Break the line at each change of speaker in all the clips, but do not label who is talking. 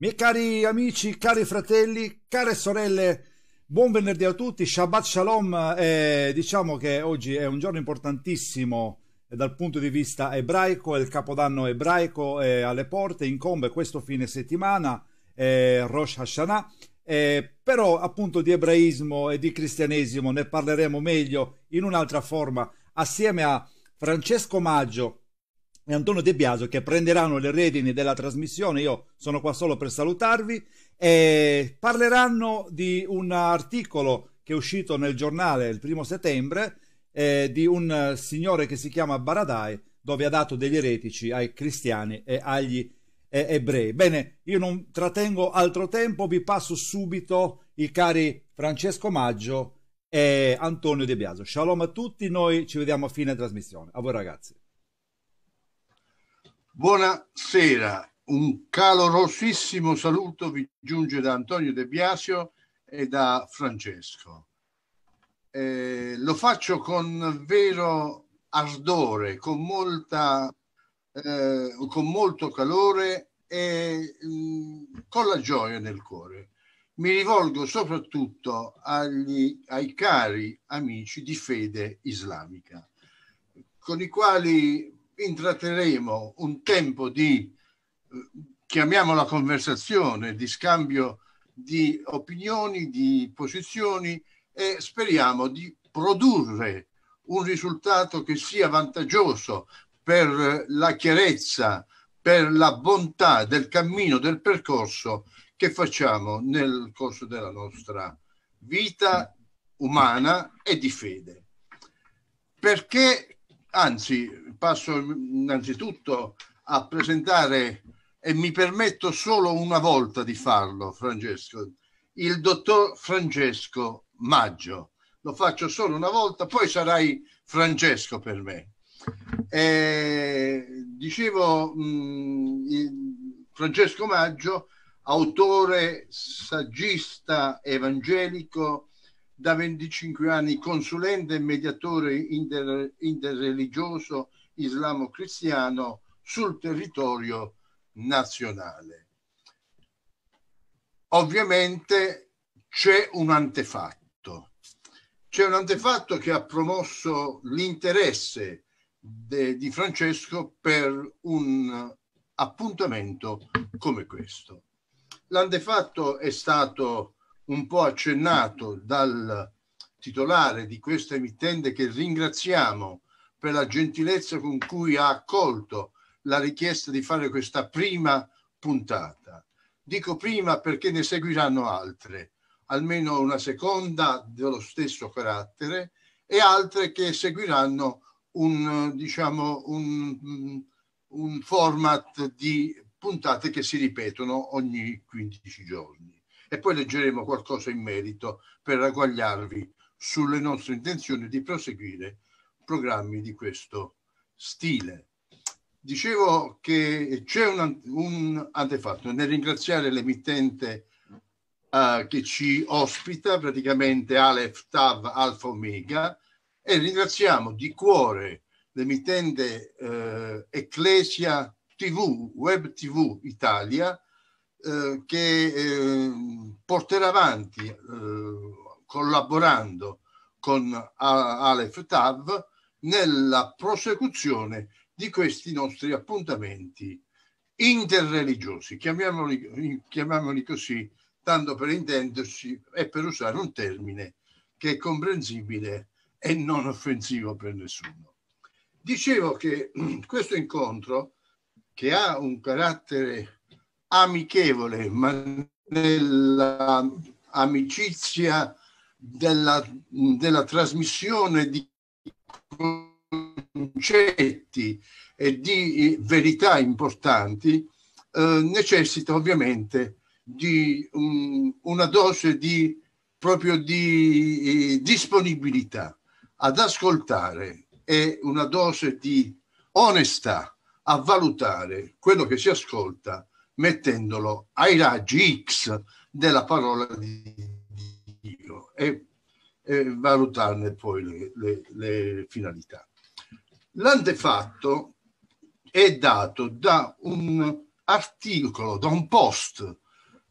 Miei cari amici, cari fratelli, care sorelle, buon venerdì a tutti, Shabbat Shalom. Eh, diciamo che oggi è un giorno importantissimo dal punto di vista ebraico, il capodanno ebraico è alle porte, incombe questo fine settimana, eh, Rosh Hashanah. Eh, però appunto di ebraismo e di cristianesimo ne parleremo meglio in un'altra forma assieme a Francesco Maggio e Antonio De Biasio che prenderanno le redini della trasmissione. Io sono qua solo per salutarvi e parleranno di un articolo che è uscito nel giornale il primo settembre eh, di un signore che si chiama Baradai dove ha dato degli eretici ai cristiani e agli eh, ebrei. Bene, io non trattengo altro tempo, vi passo subito i cari Francesco Maggio e Antonio De Biasio. Shalom a tutti, noi ci vediamo a fine trasmissione. A voi ragazzi.
Buonasera, un calorosissimo saluto vi giunge da Antonio De Biasio e da Francesco. Eh, lo faccio con vero ardore, con, molta, eh, con molto calore e mh, mm, con la gioia nel cuore. Mi rivolgo soprattutto agli, ai cari amici di fede islamica, con i quali intratteremo un tempo di, chiamiamola conversazione, di scambio di opinioni, di posizioni e speriamo di produrre un risultato che sia vantaggioso per la chiarezza, per la bontà del cammino, del percorso che facciamo nel corso della nostra vita umana e di fede. Perché Anzi, passo innanzitutto a presentare, e mi permetto solo una volta di farlo, Francesco, il dottor Francesco Maggio. Lo faccio solo una volta, poi sarai Francesco per me. Eh, dicevo, mh, Francesco Maggio, autore, saggista evangelico, da 25 anni consulente e mediatore inter, interreligioso islamo-cristiano sul territorio nazionale. Ovviamente c'è un antefatto. C'è un antefatto che ha promosso l'interesse di Francesco per un appuntamento come questo. L'antefatto è stato un po' accennato dal titolare di questa emittente che ringraziamo per la gentilezza con cui ha accolto la richiesta di fare questa prima puntata. Dico prima perché ne seguiranno altre, almeno una seconda dello stesso carattere e altre che seguiranno un, diciamo, un, un format di puntate che si ripetono ogni 15 giorni e poi leggeremo qualcosa in merito per ragguagliarvi sulle nostre intenzioni di proseguire programmi di questo stile. Dicevo che c'è un, un antefatto nel ringraziare l'emittente uh, che ci ospita, praticamente Aleph Tav Alfa Omega, e ringraziamo di cuore l'emittente uh, Ecclesia TV, Web TV Italia, eh, che eh, porterà avanti, eh, collaborando con Aleph Tav, nella prosecuzione di questi nostri appuntamenti interreligiosi, chiamiamoli, chiamiamoli così, tanto per intenderci e per usare un termine che è comprensibile e non offensivo per nessuno. Dicevo che questo incontro, che ha un carattere amichevole, ma nella amicizia della, della trasmissione di concetti e di verità importanti eh, necessita ovviamente di um, una dose di proprio di eh, disponibilità ad ascoltare e una dose di onestà a valutare quello che si ascolta mettendolo ai raggi X della parola di Dio e, e valutarne poi le, le, le finalità. L'antefatto è dato da un articolo, da un post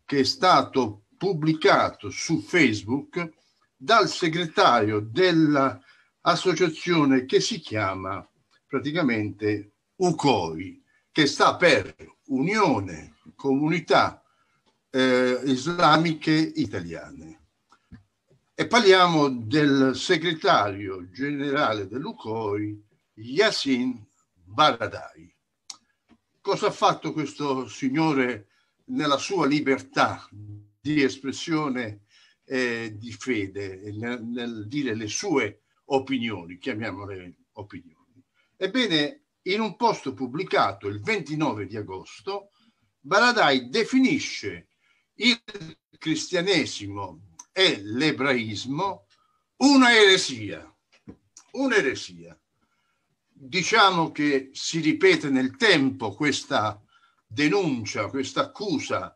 che è stato pubblicato su Facebook dal segretario dell'associazione che si chiama praticamente UCOI, che sta per Unione Comunità eh, Islamiche Italiane. E parliamo del segretario generale dell'UCOI, Yassin Baradai. Cosa ha fatto questo signore nella sua libertà di espressione eh, di fede, nel, nel dire le sue opinioni, chiamiamole opinioni? Ebbene, in un post pubblicato il 29 di agosto, Baradai definisce il cristianesimo e l'ebraismo una eresia, un'eresia. Diciamo che si ripete nel tempo questa denuncia, questa accusa,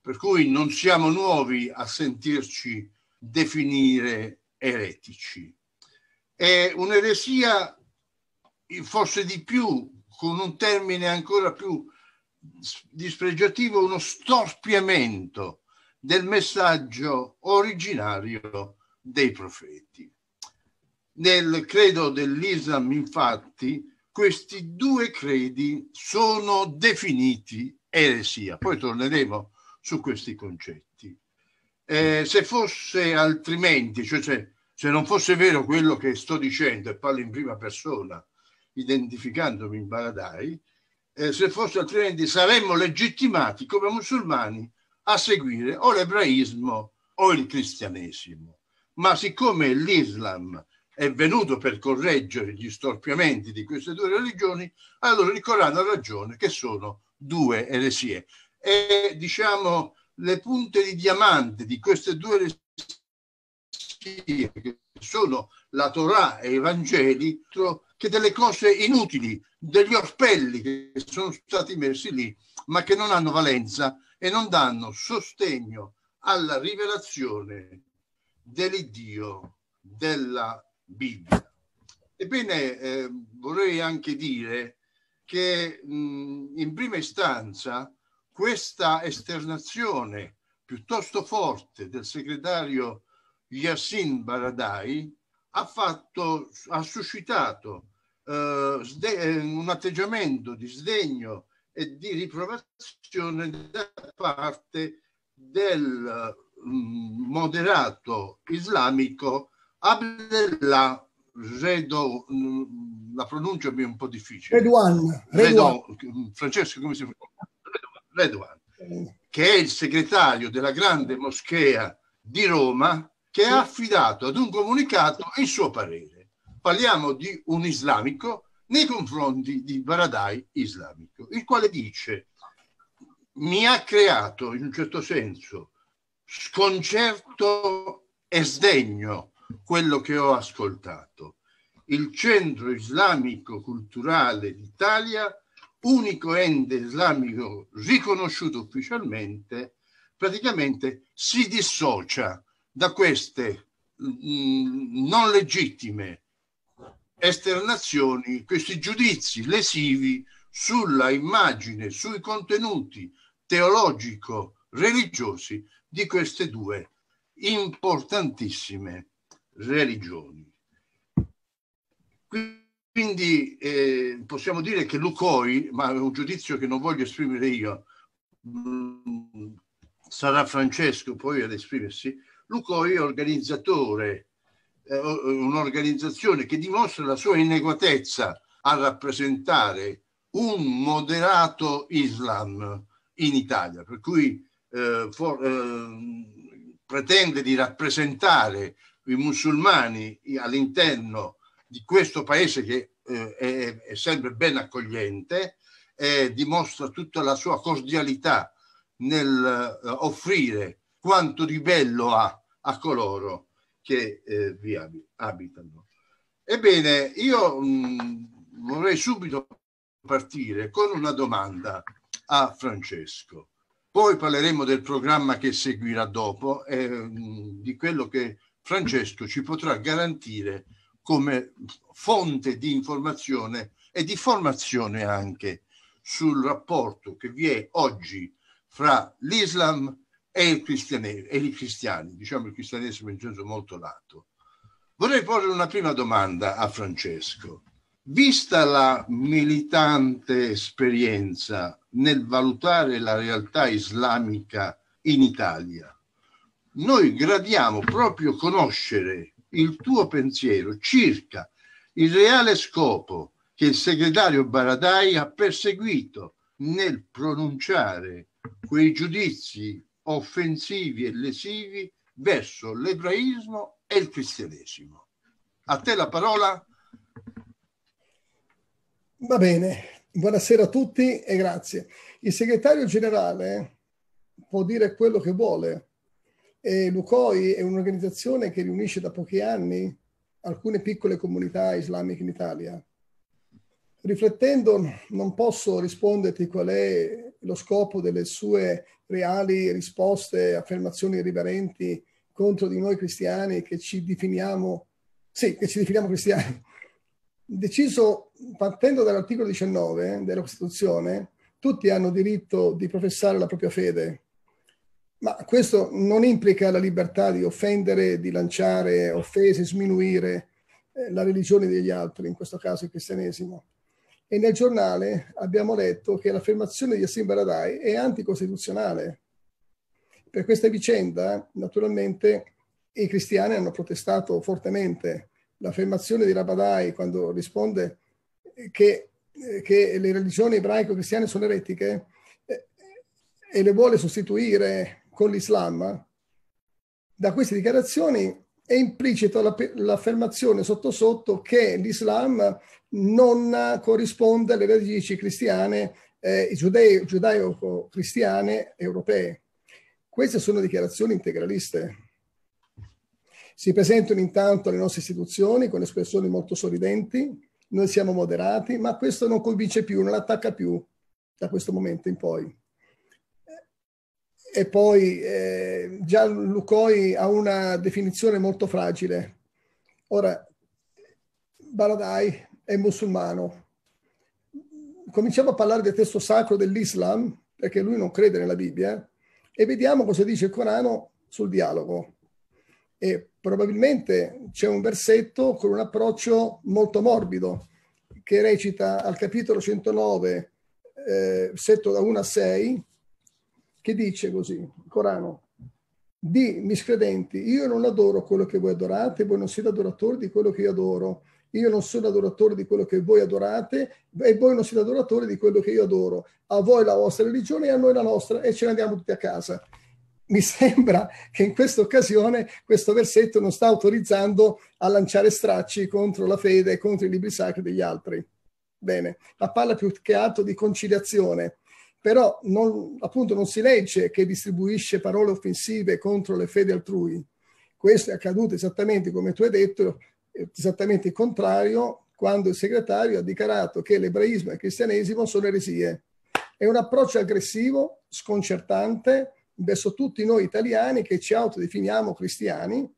per cui non siamo nuovi a sentirci definire eretici. È un'eresia forse di più, con un termine ancora più dispregiativo, uno storpiamento del messaggio originario dei profeti. Nel credo dell'Islam, infatti, questi due credi sono definiti eresia. Poi torneremo su questi concetti. Eh, se fosse altrimenti, cioè se, se non fosse vero quello che sto dicendo e parlo in prima persona, identificandomi in Baradai, eh, se fosse altrimenti saremmo legittimati come musulmani a seguire o l'ebraismo o il cristianesimo. Ma siccome l'Islam è venuto per correggere gli storpiamenti di queste due religioni, allora il Corano ha ragione che sono due eresie. E diciamo le punte di diamante di queste due eresie, che sono la Torah e i Vangeli, che delle cose inutili, degli orpelli che sono stati messi lì, ma che non hanno valenza e non danno sostegno alla rivelazione dell'Iddio della Bibbia. Ebbene, eh, vorrei anche dire che mh, in prima istanza questa esternazione piuttosto forte del segretario Yassin Baradai ha, fatto, ha suscitato eh, sde- un atteggiamento di sdegno e di riprovazione da parte del mm, moderato islamico Abdullah Redo, mm, la pronuncia mi è un po' difficile.
Redouan.
Redouan. Redouan. Francesco, come si fa? Redouan, che è il segretario della grande moschea di Roma, che ha affidato ad un comunicato il suo parere. Parliamo di un islamico nei confronti di Baradai islamico, il quale dice mi ha creato in un certo senso sconcerto e sdegno quello che ho ascoltato. Il centro islamico culturale d'Italia, unico ente islamico riconosciuto ufficialmente, praticamente si dissocia da queste mh, mm, non legittime esternazioni, questi giudizi lesivi sulla immagine, sui contenuti teologico-religiosi di queste due importantissime religioni. Quindi eh, possiamo dire che Lucoi, ma è un giudizio che non voglio esprimere io, mm, sarà Francesco poi ad esprimersi, Lucoi è organizzatore eh, un'organizzazione che dimostra la sua inadeguatezza a rappresentare un moderato Islam in Italia, per cui eh, for, eh, pretende di rappresentare i musulmani all'interno di questo paese che eh, è, è, sempre ben accogliente, dimostra tutta la sua cordialità nel eh, offrire quanto di bello ha a coloro che eh, vi abitano. Ebbene, io mh, mm, vorrei subito partire con una domanda a Francesco. Poi parleremo del programma che seguirà dopo e mh, mm, di quello che Francesco ci potrà garantire come fonte di informazione e di formazione anche sul rapporto che vi è oggi fra l'Islam e il, e i cristiani, diciamo il cristianesimo in senso molto lato. Vorrei porre una prima domanda a Francesco. Vista la militante esperienza nel valutare la realtà islamica in Italia, noi gradiamo proprio conoscere il tuo pensiero circa il reale scopo che il segretario Baradai ha perseguito nel pronunciare quei giudizi offensivi e lesivi verso l'ebraismo e il cristianesimo. A te la parola.
Va bene, buonasera a tutti e grazie. Il segretario generale può dire quello che vuole. E Lucoi è un'organizzazione che riunisce da pochi anni alcune piccole comunità islamiche in Italia. Riflettendo, non posso risponderti qual è lo scopo delle sue reali risposte, affermazioni irriverenti contro di noi cristiani che ci definiamo, sì, che ci definiamo cristiani. Deciso, partendo dall'articolo 19 della Costituzione, tutti hanno diritto di professare la propria fede, ma questo non implica la libertà di offendere, di lanciare offese, sminuire eh, la religione degli altri, in questo caso il cristianesimo. E nel giornale abbiamo letto che l'affermazione di Yassin Baradai è anticostituzionale. Per questa vicenda, naturalmente, i cristiani hanno protestato fortemente. L'affermazione di Rabadai, quando risponde che, che le religioni ebraico-cristiane sono eretiche eh, e le vuole sostituire con l'Islam, da queste dichiarazioni è implicita l'affermazione sotto sotto che l'Islam non corrisponde alle radici cristiane, eh, giudaico-cristiane europee. Queste sono dichiarazioni integraliste. Si presentano intanto alle nostre istituzioni con espressioni molto sorridenti, noi siamo moderati, ma questo non convince più, non attacca più da questo momento in poi. E poi eh, già Lucoi ha una definizione molto fragile. Ora, Baradai è musulmano. Cominciamo a parlare del testo sacro dell'Islam, perché lui non crede nella Bibbia, e vediamo cosa dice il Corano sul dialogo. E probabilmente c'è un versetto con un approccio molto morbido, che recita al capitolo 109, eh, versetto da 1 a 6, che dice così, il Corano, di miscredenti, io non adoro quello che voi adorate, voi non siete adoratori di quello che io adoro, io non sono adoratore di quello che voi adorate e voi non siete adoratori di quello che io adoro. A voi la vostra religione e a noi la nostra e ce ne andiamo tutti a casa. Mi sembra che in questa occasione questo versetto non sta autorizzando a lanciare stracci contro la fede e contro i libri sacri degli altri. Bene, ma parla più che altro di conciliazione però non, appunto non si legge che distribuisce parole offensive contro le fedi altrui. Questo è accaduto esattamente come tu hai detto, esattamente il contrario, quando il segretario ha dichiarato che l'ebraismo e il cristianesimo sono eresie. È un approccio aggressivo, sconcertante verso tutti noi italiani che ci autodefiniamo cristiani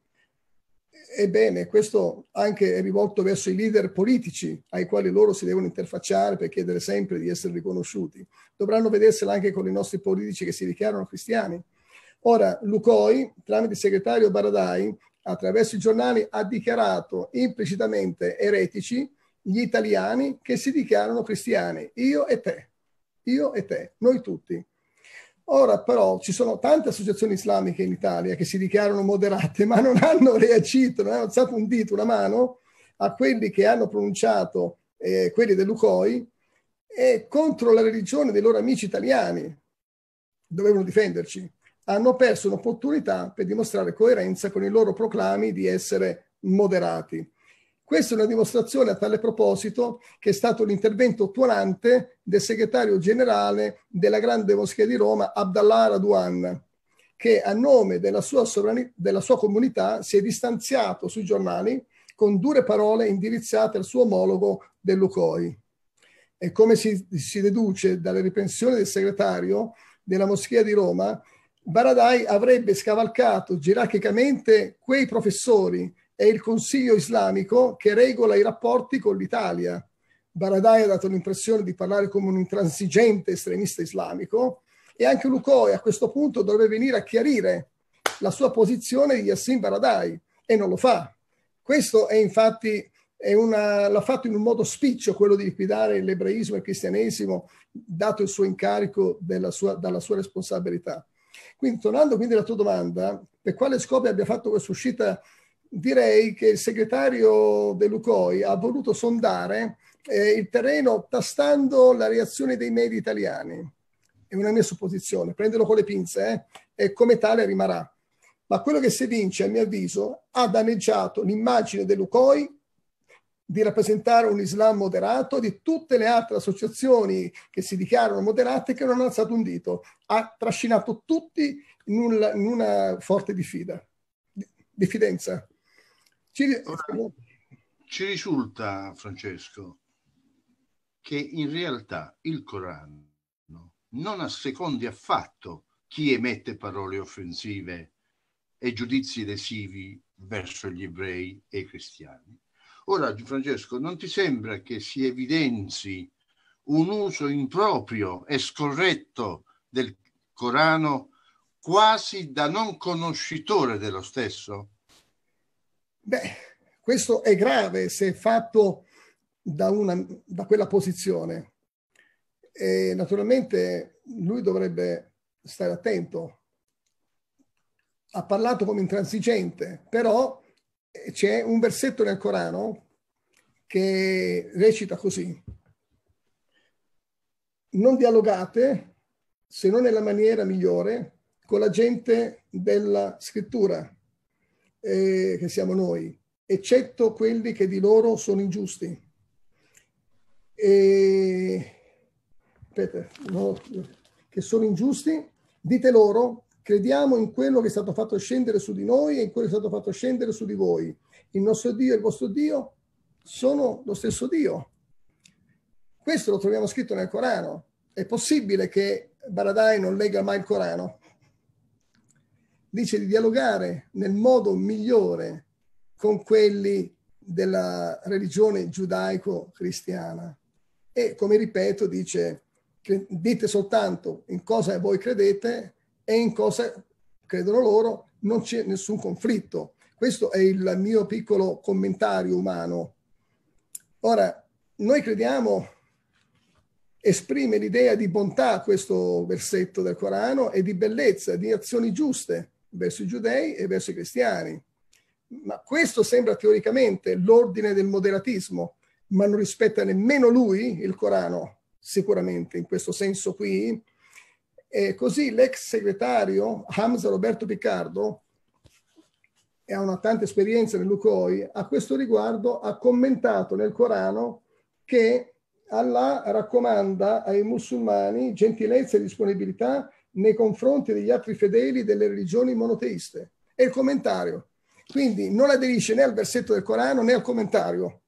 Ebbene, questo anche è rivolto verso i leader politici ai quali loro si devono interfacciare per chiedere sempre di essere riconosciuti. Dovranno vedersela anche con i nostri politici che si dichiarano cristiani. Ora, Lucoi, tramite il segretario Baradai, attraverso i giornali, ha dichiarato implicitamente eretici gli italiani che si dichiarano cristiani, io e te, io e te, noi tutti. Ora però ci sono tante associazioni islamiche in Italia che si dichiarano moderate, ma non hanno reagito, non hanno alzato un dito, una mano a quelli che hanno pronunciato eh, quelli dell'UCOI e contro la religione dei loro amici italiani. Dovevano difenderci. Hanno perso un'opportunità per dimostrare coerenza con i loro proclami di essere moderati. Questa è una dimostrazione a tale proposito che è stato l'intervento tuonante del segretario generale della Grande Moschea di Roma, Abdallah Radouan, che a nome della sua, della sua comunità si è distanziato sui giornali con dure parole indirizzate al suo omologo dell'UCOI. E come si, si deduce dalle riprensioni del segretario della Moschea di Roma, Baradai avrebbe scavalcato gerarchicamente quei professori è il Consiglio islamico che regola i rapporti con l'Italia. Baradai ha dato l'impressione di parlare come un intransigente estremista islamico E anche Lucoi a questo punto dovrebbe venire a chiarire la sua posizione di Yassin Baradai e non lo fa. Questo è infatti è una, l'ha fatto in un modo spiccio quello di liquidare l'ebraismo e il cristianesimo, dato il suo incarico sua, dalla sua responsabilità. Quindi, tornando quindi alla tua domanda, per quale scopo abbia fatto questa uscita, direi che il segretario De Lucoi ha voluto sondare eh, il terreno tastando la reazione dei media italiani. È una mia supposizione, prendelo con le pinze eh, e come tale rimarrà. Ma quello che si vince, a mio avviso, ha danneggiato l'immagine De Lucoi di rappresentare un Islam moderato di tutte le altre associazioni che si dichiarano moderate che non hanno alzato un dito. Ha trascinato tutti in, in una forte diffida, diffidenza.
Ci, ci risulta, Francesco, che in realtà il Corano non assecondi affatto chi emette parole offensive e giudizi lesivi verso gli ebrei e i cristiani. Ora, Francesco, non ti sembra che si evidenzi un uso improprio e scorretto del Corano quasi da non conoscitore dello stesso?
Beh, questo è grave se è fatto da, una, da quella posizione. E naturalmente lui dovrebbe stare attento. Ha parlato come intransigente, però c'è un versetto nel Corano che recita così. Non dialogate se non nella maniera migliore con la gente della scrittura, eh, che siamo noi, eccetto quelli che di loro sono ingiusti. E, aspetta, no, che sono ingiusti, dite loro Crediamo in quello che è stato fatto scendere su di noi e in quello che è stato fatto scendere su di voi. Il nostro Dio e il vostro Dio sono lo stesso Dio. Questo lo troviamo scritto nel Corano. È possibile che Baradai non legga mai il Corano? Dice di dialogare nel modo migliore con quelli della religione giudaico-cristiana. E come ripeto, dice, dite soltanto in cosa voi credete e in cosa credono loro non c'è nessun conflitto. Questo è il mio piccolo commentario umano. Ora, noi crediamo, esprime l'idea di bontà questo versetto del Corano e di bellezza, di azioni giuste verso i giudei e verso i cristiani. Ma questo sembra teoricamente l'ordine del moderatismo, ma non rispetta nemmeno lui il Corano, sicuramente in questo senso qui, e così l'ex segretario Hamza Roberto Piccardo, e ha una tanta esperienza nell'UCOI, a questo riguardo ha commentato nel Corano che Allah raccomanda ai musulmani gentilezza e disponibilità nei confronti degli altri fedeli delle religioni monoteiste. È il commentario. Quindi non aderisce né al versetto del Corano né al commentario.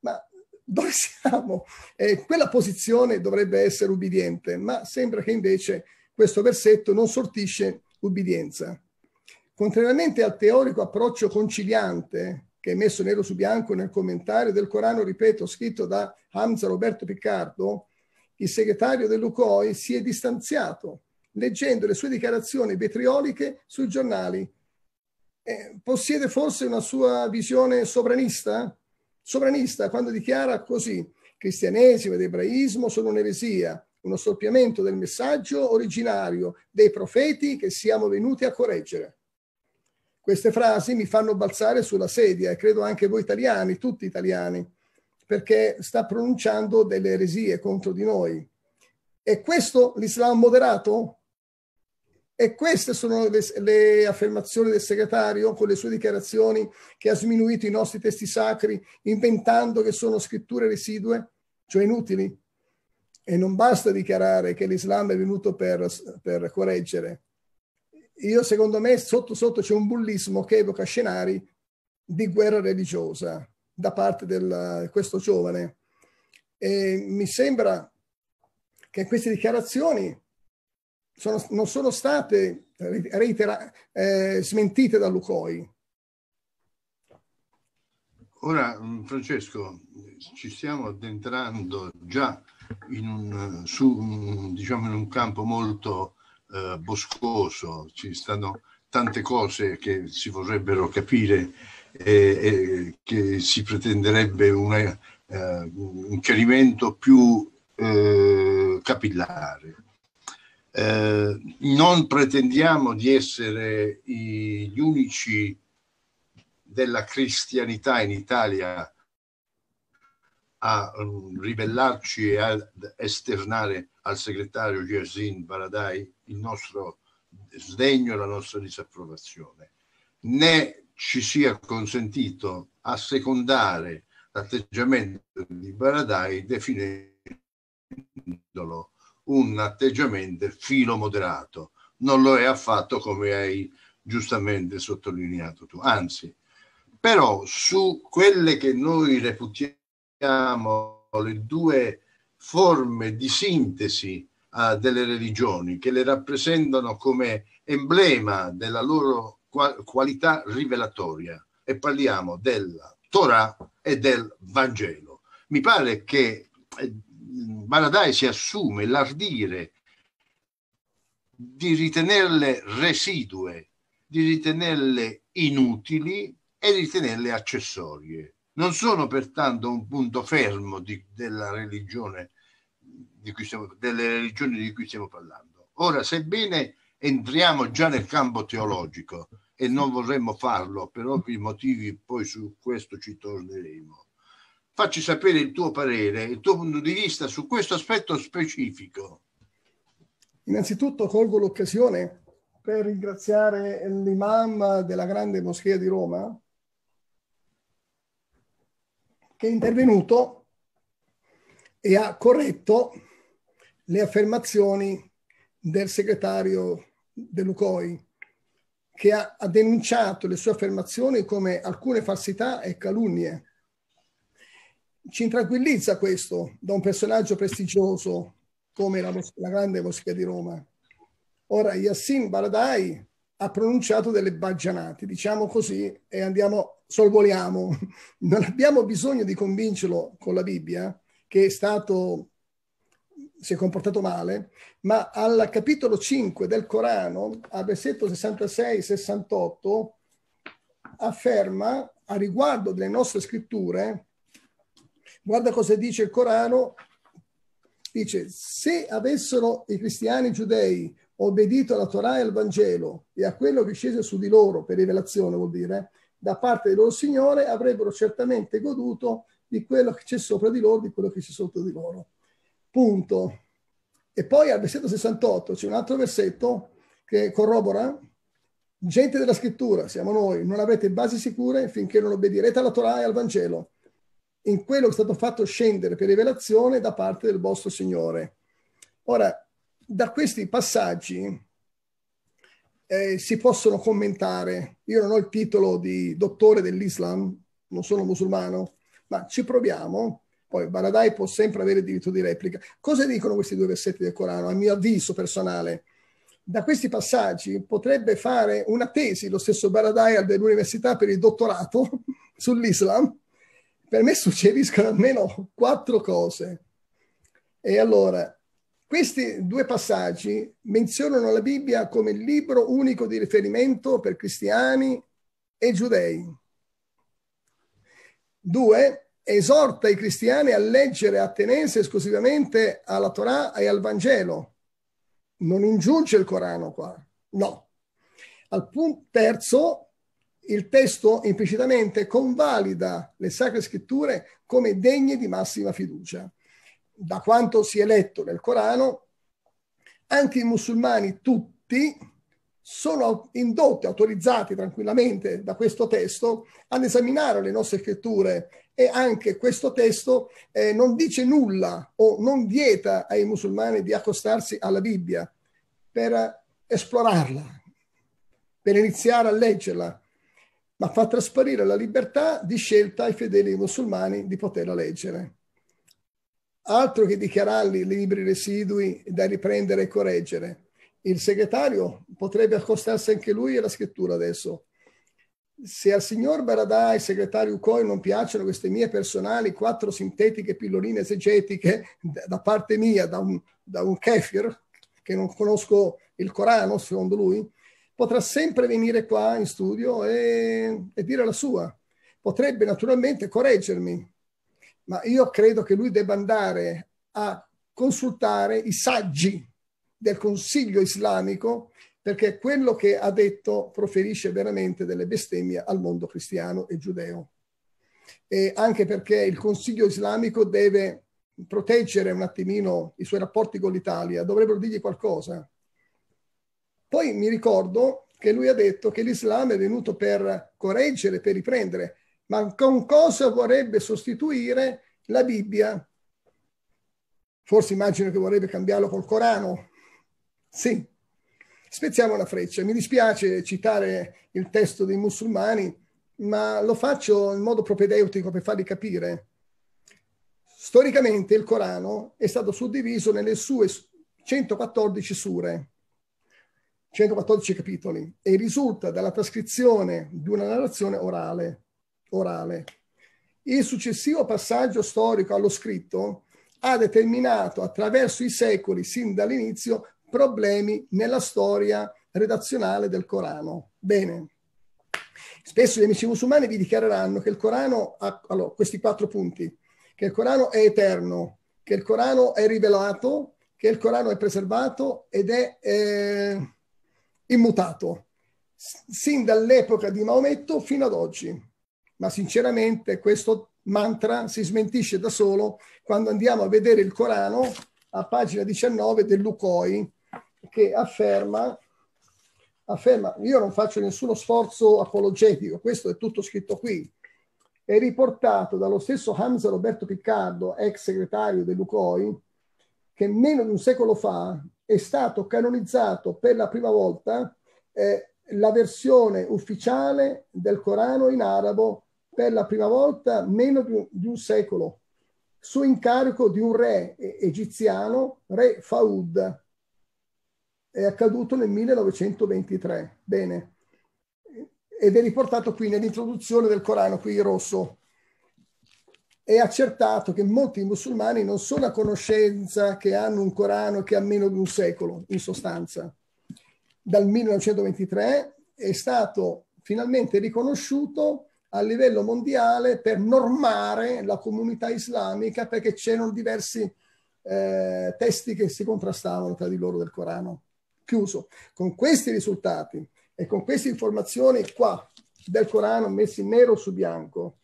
Ma dove siamo? Eh, quella posizione dovrebbe essere ubbidiente, ma sembra che invece questo versetto non sortisce ubbidienza. Contrariamente al teorico approccio conciliante che è messo nero su bianco nel commentario del Corano, ripeto, scritto da Hamza Roberto Piccardo, il segretario dell'UCOI si è distanziato leggendo le sue dichiarazioni vetrioliche sui giornali. Eh, possiede forse una sua visione sovranista? sovranista quando dichiara così cristianesimo ed ebraismo sono un'eresia, uno storpiamento del messaggio originario dei profeti che siamo venuti a correggere. Queste frasi mi fanno balzare sulla sedia e credo anche voi italiani, tutti italiani, perché sta pronunciando delle eresie contro di noi. È questo l'Islam moderato? E queste sono le, le, affermazioni del segretario con le sue dichiarazioni che ha sminuito i nostri testi sacri inventando che sono scritture residue, cioè inutili. E non basta dichiarare che l'Islam è venuto per, per correggere. Io, secondo me, sotto sotto c'è un bullismo che evoca scenari di guerra religiosa da parte di questo giovane. E mi sembra che queste dichiarazioni sono, non sono state reitera, eh, smentite da Lucoi.
Ora, mm, Francesco, ci stiamo addentrando già in un, su, diciamo in un campo molto eh, boscoso, ci stanno tante cose che si vorrebbero capire e, e che si pretenderebbe una, eh, un chiarimento più eh, capillare. Eh, non pretendiamo di essere gli unici della cristianità in Italia a um, ribellarci e a esternare al segretario Gersin Baradai il nostro sdegno e la nostra disapprovazione, né ci sia consentito assecondare l'atteggiamento di Baradai definendolo un atteggiamento filo moderato. Non lo è affatto come hai giustamente sottolineato tu. Anzi, però su quelle che noi reputiamo le due forme di sintesi uh, delle religioni, che le rappresentano come emblema della loro qualità rivelatoria, e parliamo della Torah e del Vangelo. Mi pare che eh, Baradai si assume l'ardire di ritenerle residue, di ritenerle inutili e di ritenerle accessorie. Non sono pertanto un punto fermo di, della religione di cui stiamo, delle religioni di cui stiamo parlando. Ora, sebbene entriamo già nel campo teologico e non vorremmo farlo per ovvi motivi, poi su questo ci torneremo facci sapere il tuo parere, il tuo punto di vista su questo aspetto specifico.
Innanzitutto colgo l'occasione per ringraziare l'imam della grande moschea di Roma che è intervenuto e ha corretto le affermazioni del segretario dell'UCOI che ha, ha denunciato le sue affermazioni come alcune falsità e calunnie ci intranquillizza questo da un personaggio prestigioso come la, la grande moschea di Roma. Ora, Yassin Baradai ha pronunciato delle baggianate, diciamo così, e andiamo, sorvoliamo. Non abbiamo bisogno di convincerlo con la Bibbia, che è stato, si è comportato male, ma al capitolo 5 del Corano, al versetto 66-68, afferma a riguardo delle nostre scritture Guarda cosa dice il Corano. Dice, se avessero i cristiani giudei obbedito alla Torah e al Vangelo e a quello che scese su di loro, per rivelazione vuol dire, da parte del loro Signore, avrebbero certamente goduto di quello che c'è sopra di loro, di quello che c'è sotto di loro. Punto. E poi al versetto 68 c'è un altro versetto che corrobora, gente della scrittura, siamo noi, non avete basi sicure finché non obbedirete alla Torah e al Vangelo in quello che è stato fatto scendere per rivelazione da parte del vostro Signore. Ora, da questi passaggi eh, si possono commentare. Io non ho il titolo di dottore dell'Islam, non sono musulmano, ma ci proviamo. Poi Baradai può sempre avere diritto di replica. Cosa dicono questi due versetti del Corano, a mio avviso personale? Da questi passaggi potrebbe fare una tesi lo stesso Baradai dell'università per il dottorato sull'Islam per me suggeriscono almeno quattro cose. E allora, questi due passaggi menzionano la Bibbia come libro unico di riferimento per cristiani e giudei. Due, esorta i cristiani a leggere e a tenersi esclusivamente alla Torah e al Vangelo. Non ingiunge il Corano qua, no. Al punto terzo, il testo implicitamente convalida le sacre scritture come degne di massima fiducia. Da quanto si è letto nel Corano, anche i musulmani tutti sono indotti, autorizzati tranquillamente da questo testo ad esaminare le nostre scritture e anche questo testo eh, non dice nulla o non vieta ai musulmani di accostarsi alla Bibbia per esplorarla, per iniziare a leggerla, ma fa trasparire la libertà di scelta ai fedeli musulmani di poterla leggere. Altro che dichiararli libri residui da riprendere e correggere. Il segretario potrebbe accostarsi anche lui alla scrittura adesso. se al signor Baradai, segretario UCOI, non piacciono queste mie personali quattro sintetiche pilloline esegetiche da parte mia, da un, da un kefir, che non conosco il Corano, secondo lui, potrà sempre venire qua in studio e, e dire la sua. Potrebbe naturalmente correggermi, ma io credo che lui debba andare a consultare i saggi del Consiglio islamico perché quello che ha detto proferisce veramente delle bestemmie al mondo cristiano e giudeo. E anche perché il Consiglio islamico deve proteggere un attimino i suoi rapporti con l'Italia, dovrebbero dirgli qualcosa. Poi mi ricordo che lui ha detto che l'Islam è venuto per correggere, per riprendere, ma con cosa vorrebbe sostituire la Bibbia? Forse immagino che vorrebbe cambiarlo col Corano. Sì, spezziamo la freccia. Mi dispiace citare il testo dei musulmani, ma lo faccio in modo propedeutico per farli capire. Storicamente il Corano è stato suddiviso nelle sue 114 sure, 114 capitoli, e risulta dalla trascrizione di una narrazione orale. orale. Il successivo passaggio storico allo scritto ha determinato attraverso i secoli, sin dall'inizio, problemi nella storia redazionale del Corano. Bene. Spesso gli amici musulmani vi dichiareranno che il Corano ha allora, questi quattro punti, che il Corano è eterno, che il Corano è rivelato, che il Corano è preservato ed è eh, immutato, sin dall'epoca di Maometto fino ad oggi. Ma sinceramente questo mantra si smentisce da solo quando andiamo a vedere il Corano a pagina 19 dell'Ukoi, che afferma, afferma, io non faccio nessuno sforzo apologetico, questo è tutto scritto qui, è riportato dallo stesso Hamza Roberto Piccardo, ex segretario dell'UCOI, che meno di un secolo fa è stato canonizzato per la prima volta eh, la versione ufficiale del Corano in arabo per la prima volta meno di un, di un secolo, su incarico di un re egiziano, re Faud, è accaduto nel 1923. Bene. Ed è riportato qui nell'introduzione del Corano, qui in rosso. È accertato che molti musulmani non sono a conoscenza che hanno un Corano che ha meno di un secolo, in sostanza. Dal 1923 è stato finalmente riconosciuto a livello mondiale per normare la comunità islamica perché c'erano diversi eh, testi che si contrastavano tra di loro del Corano chiuso. Con questi risultati e con queste informazioni qua del Corano messi nero su bianco,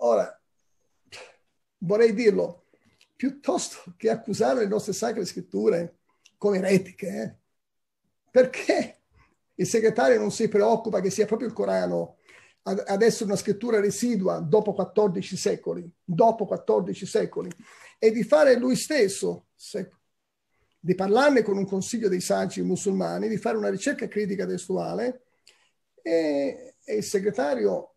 ora vorrei dirlo, piuttosto che accusare le nostre sacre scritture come eretiche, eh, perché il segretario non si preoccupa che sia proprio il Corano ad essere una scrittura residua dopo 14 secoli, dopo 14 secoli, e di fare lui stesso, di parlarne con un consiglio dei saggi musulmani, di fare una ricerca critica testuale e, e il segretario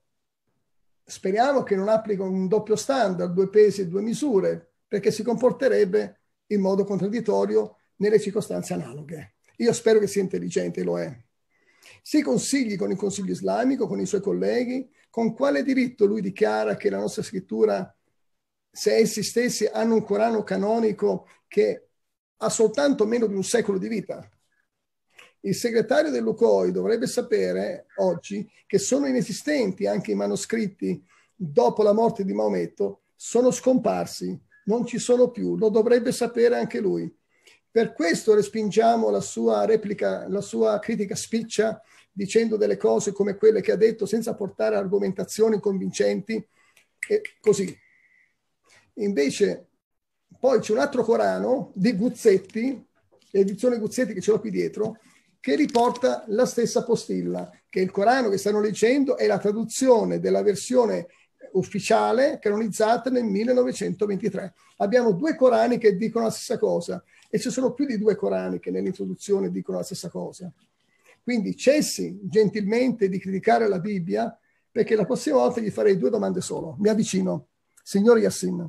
speriamo che non applica un doppio standard, due pesi e due misure, perché si comporterebbe in modo contraddittorio nelle circostanze analoghe. Io spero che sia intelligente, lo è. Si consigli con il Consiglio islamico, con i suoi colleghi, con quale diritto lui dichiara che la nostra scrittura, se essi stessi hanno un Corano canonico che ha soltanto meno di un secolo di vita. Il segretario dell'UCOI dovrebbe sapere oggi che sono inesistenti anche i manoscritti dopo la morte di Maometto, sono scomparsi, non ci sono più, lo dovrebbe sapere anche lui. Per questo respingiamo la sua replica, la sua critica spiccia dicendo delle cose come quelle che ha detto senza portare argomentazioni convincenti e così. Invece poi c'è un altro Corano di Guzzetti, l'edizione Guzzetti che ce l'ho qui dietro, che riporta la stessa postilla, che il Corano che stanno leggendo è la traduzione della versione ufficiale canonizzata nel 1923. Abbiamo due Corani che dicono la stessa cosa e ci sono più di due Corani che nell'introduzione dicono la stessa cosa. Quindi cessi gentilmente di criticare la Bibbia perché la prossima volta gli farei due domande solo. Mi avvicino. Signor Yassin,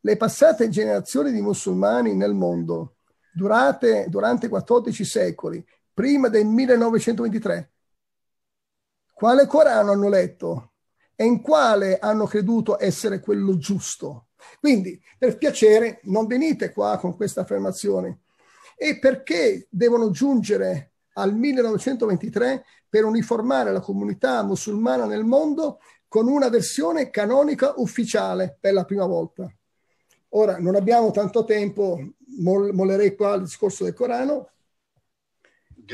le passate generazioni di musulmani nel mondo, durate, durante 14 secoli, prima del 1923, quale Corano hanno letto e in quale hanno creduto essere quello giusto. Quindi, per piacere, non venite qua con questa affermazione. E perché devono giungere al 1923 per uniformare la comunità musulmana nel mondo con una versione canonica ufficiale per la prima volta? Ora, non abbiamo tanto tempo, mollerei qua il discorso del Corano.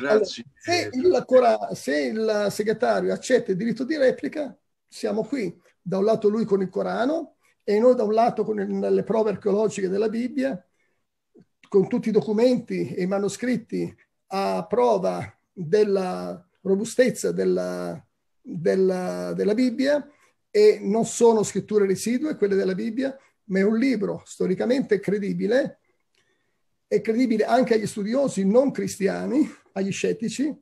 Grazie.
Allora, se, il se il segretario accetta il diritto di replica, siamo qui. Da un lato lui con il Corano e noi da un lato con il, le prove archeologiche della Bibbia, con tutti i documenti e i manoscritti a prova della robustezza della, della, della Bibbia e non sono scritture residue, quelle della Bibbia, ma è un libro storicamente credibile, è credibile anche agli studiosi non cristiani, agli scettici,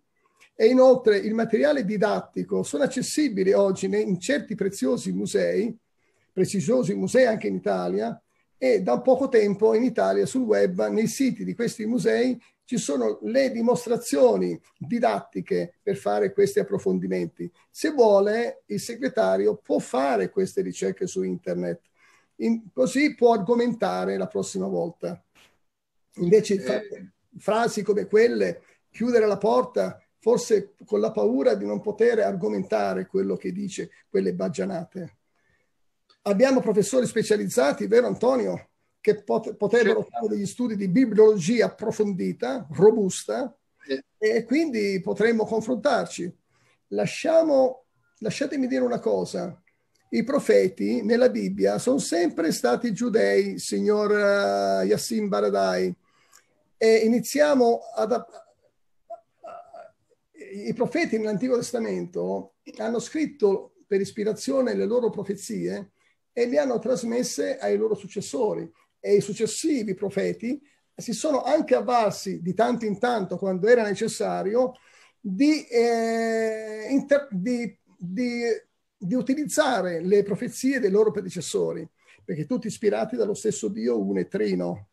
e inoltre il materiale didattico sono accessibili oggi in certi preziosi musei, prestigiosi musei anche in Italia, e da poco tempo in Italia sul web, nei siti di questi musei, ci sono le dimostrazioni didattiche per fare questi approfondimenti. Se vuole, il segretario può fare queste ricerche su internet in, così può argomentare la prossima volta. Invece eh. frasi come quelle, chiudere la porta, forse con la paura di non poter argomentare quello che dice, quelle baggianate. Abbiamo professori specializzati, vero Antonio, che pot- potrebbero fare degli studi di bibliologia approfondita, robusta, eh. e quindi potremmo confrontarci. Lasciamo, lasciatemi dire una cosa, i profeti nella Bibbia sono sempre stati giudei, signor uh, Yassin Baradai. E iniziamo ad... I profeti nell'Antico Testamento hanno scritto per ispirazione le loro profezie e le hanno trasmesse ai loro successori. E i successivi profeti si sono anche avvalsi di tanto in tanto, quando era necessario, di, eh, inter- di, di di utilizzare le profezie dei loro predecessori, perché tutti ispirati dallo stesso Dio uno e trino.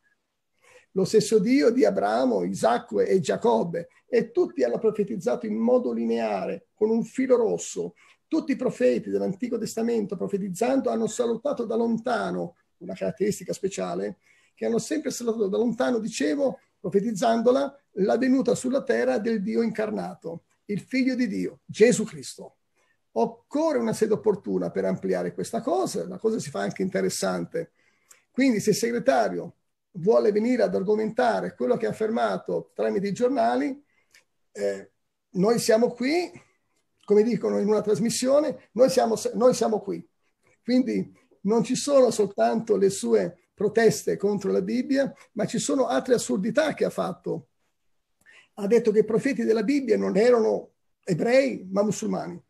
Lo stesso Dio di Abramo, Isacco e Giacobbe, e tutti hanno profetizzato in modo lineare, con un filo rosso. Tutti i profeti dell'Antico Testamento, profetizzando, hanno salutato da lontano, una caratteristica speciale, che hanno sempre salutato da lontano, dicevo, profetizzandola, la venuta sulla terra del Dio incarnato, il figlio di Dio, Gesù Cristo. Occorre una sede opportuna per ampliare questa cosa, la cosa si fa anche interessante. Quindi se il segretario vuole venire ad argomentare quello che ha affermato tramite i giornali, eh, noi siamo qui, come dicono in una trasmissione, noi siamo, noi siamo qui. Quindi non ci sono soltanto le sue proteste contro la Bibbia, ma ci sono altre assurdità che ha fatto. Ha detto che i profeti della Bibbia non erano ebrei, ma musulmani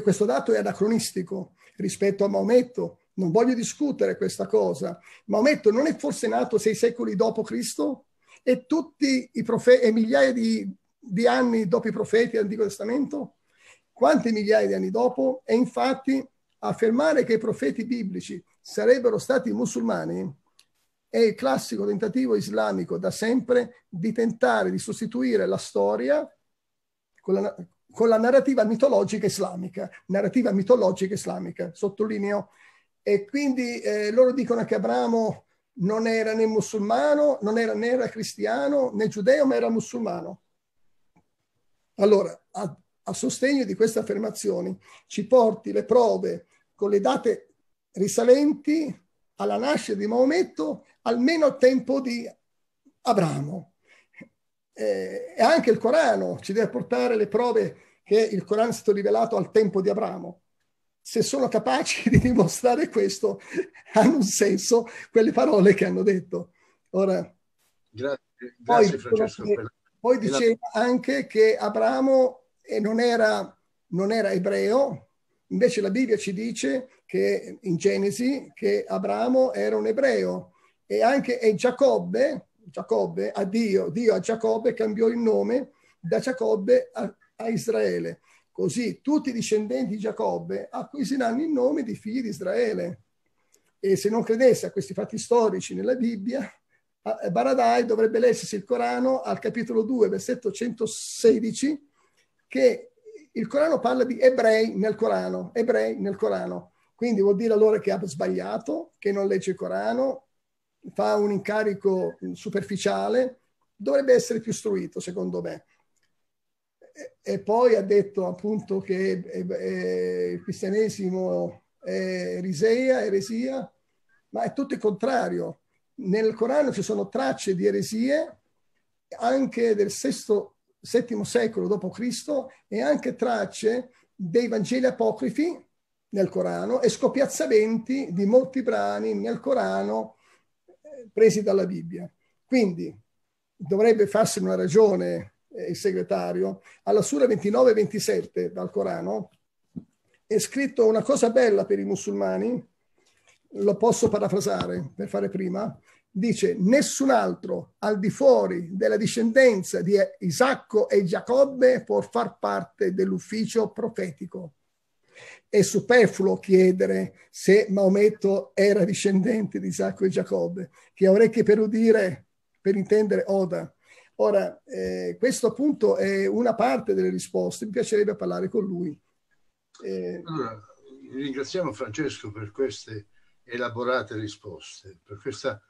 questo dato è anacronistico rispetto a Maometto. Non voglio discutere questa cosa. Maometto non è forse nato sei secoli dopo Cristo? E tutti i profeti, e migliaia di, di anni dopo i profeti dell'Antico Testamento? Quante migliaia di anni dopo? E infatti affermare che i profeti biblici sarebbero stati musulmani è il classico tentativo islamico da sempre di tentare di sostituire la storia con la, con la narrativa mitologica islamica, narrativa mitologica islamica, sottolineo. E quindi eh, loro dicono che Abramo non era né musulmano, non era né era cristiano né giudeo, ma era musulmano. Allora, a, a sostegno di queste affermazioni, ci porti le prove con le date risalenti alla nascita di Maometto, almeno al tempo di Abramo eh, e anche il Corano ci deve portare le prove che il Corano è stato rivelato al tempo di Abramo. Se sono capaci di dimostrare questo, hanno un senso quelle parole che hanno detto. Ora,
grazie, grazie
Francesco. Poi diceva anche che Abramo eh, non era, non era ebreo, invece la Bibbia ci dice che in Genesi che Abramo era un ebreo e anche e Giacobbe Giacobbe a Dio, Dio a Giacobbe cambiò il nome da Giacobbe a, a Israele. Così tutti i discendenti di Giacobbe acquisiranno il nome di figli di Israele. E se non credesse a questi fatti storici nella Bibbia, Baradai dovrebbe leggersi il Corano al capitolo 2, versetto 116, che il Corano parla di ebrei nel Corano, ebrei nel Corano. Quindi vuol dire allora che ha sbagliato, che non legge il Corano, fa un incarico superficiale, dovrebbe essere più istruito, secondo me. E poi ha detto appunto che il cristianesimo è eresia, eresia, ma è tutto il contrario. Nel Corano ci sono tracce di eresie anche del settimo secolo d.C. e anche tracce dei Vangeli apocrifi nel Corano e scopiazzamenti di molti brani nel Corano eh, presi dalla Bibbia. Quindi dovrebbe farsi una ragione eh, il segretario. Alla Sura 29-27 dal Corano è scritto una cosa bella per i musulmani, lo posso parafrasare per fare prima, dice nessun altro al di fuori della discendenza di Isacco e Giacobbe può far parte dell'ufficio profetico. È superfluo chiedere se Maometto era discendente di Isacco e Giacobbe, che ha orecchie per udire, per intendere Oda. Ora, eh, questo appunto è una parte delle risposte, mi piacerebbe parlare con lui.
Eh, allora, ringraziamo Francesco per queste elaborate risposte, per questa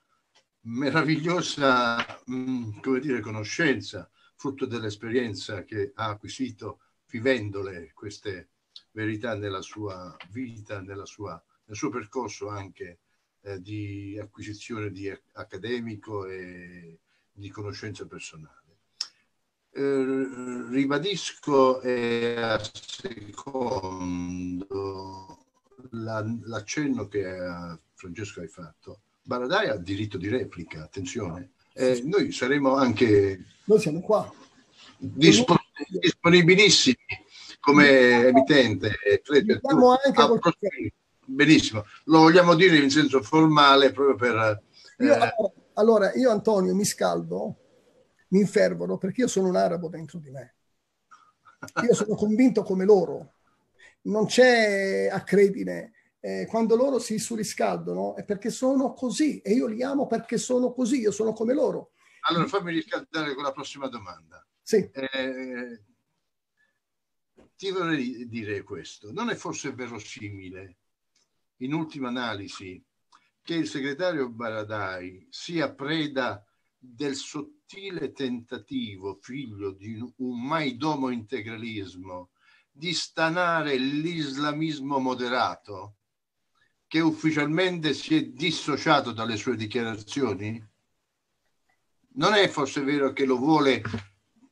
meravigliosa mh, come dire, conoscenza, frutto dell'esperienza che ha acquisito vivendole queste verità nella sua vita, nella sua, nel suo percorso anche eh, di acquisizione di accademico e di conoscenza personale. Eh, ribadisco eh, a secondo la, l'accenno che a Francesco hai fatto Baradai ha diritto di replica, attenzione. Eh, noi saremo anche...
Noi siamo qua.
Dispon- disponibilissimi come emittente. Credo, anche benissimo, lo vogliamo dire in senso formale proprio per...
Io, eh... allora, io Antonio mi scaldo, mi infervoro perché io sono un arabo dentro di me. Io sono convinto come loro. Non c'è accredine eh, quando loro si surriscaldano è perché sono così e io li amo perché sono così, io sono come loro.
Allora fammi riscaldare con la prossima domanda.
Sì.
Eh, ti vorrei dire questo, non è forse verosimile, in ultima analisi, che il segretario Baradai sia preda del sottile tentativo, figlio di un maidomo integralismo, di stanare l'islamismo moderato? Che ufficialmente si è dissociato dalle sue dichiarazioni? Non è forse vero che lo vuole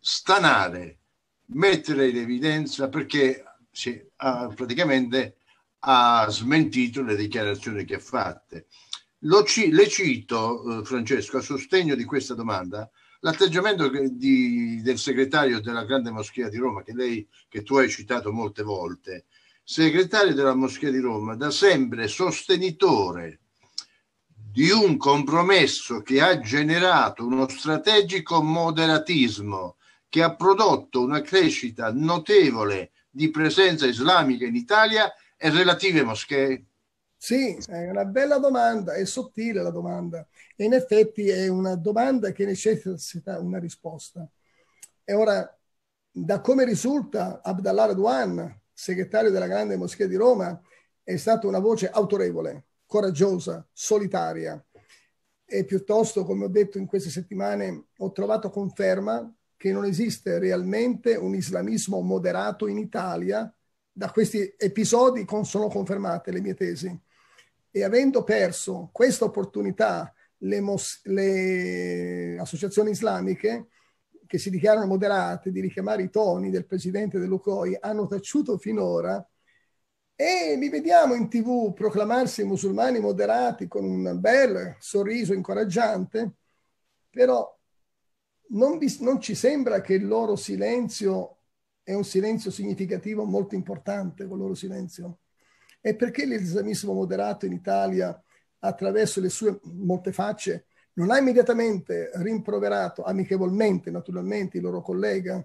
stanare, mettere in evidenza perché si, ha, praticamente ha smentito le dichiarazioni che ha fatte. Lo, le cito, eh, Francesco, a sostegno di questa domanda, l'atteggiamento di, del segretario della Grande Moschea di Roma, che, lei, che tu hai citato molte volte, segretario della Moschea di Roma, da sempre sostenitore di un compromesso che ha generato uno strategico moderatismo che ha prodotto una crescita notevole di presenza islamica in Italia e relative moschee?
Sì, è una bella domanda, è sottile la domanda e in effetti è una domanda che necessita una risposta. E ora, da come risulta, Abdallah Radwan, segretario della Grande Moschea di Roma, è stata una voce autorevole, coraggiosa, solitaria e piuttosto, come ho detto in queste settimane, ho trovato conferma che non esiste realmente un islamismo moderato in Italia. Da questi episodi sono confermate le mie tesi. E avendo perso questa opportunità, le, mos- le associazioni islamiche che si dichiarano moderate di richiamare i toni del presidente dell'UCOI hanno taciuto finora e li vediamo in tv proclamarsi musulmani moderati con un bel sorriso incoraggiante, però non, vi, non ci sembra che il loro silenzio è un silenzio significativo molto importante, quel loro silenzio. E perché l'islamismo moderato in Italia, attraverso le sue molte facce, non ha immediatamente rimproverato amichevolmente, naturalmente, il loro collega,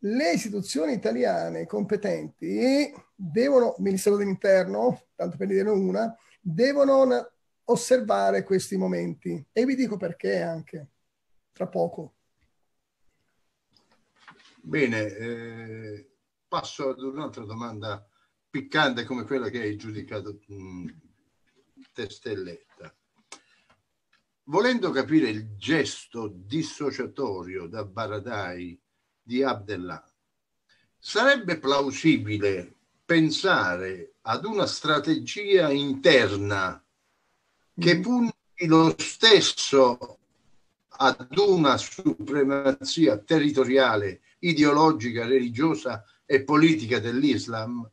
le istituzioni italiane competenti devono, Ministero dell'Interno, tanto per dire una, devono osservare questi momenti. E vi dico perché anche, tra poco.
Bene, eh, passo ad un'altra domanda piccante come quella che hai giudicato testelletta. Volendo capire il gesto dissociatorio da Baradai di Abdellah, sarebbe plausibile pensare ad una strategia interna che mm. punti lo stesso ad una supremazia territoriale, ideologica, religiosa e politica dell'Islam.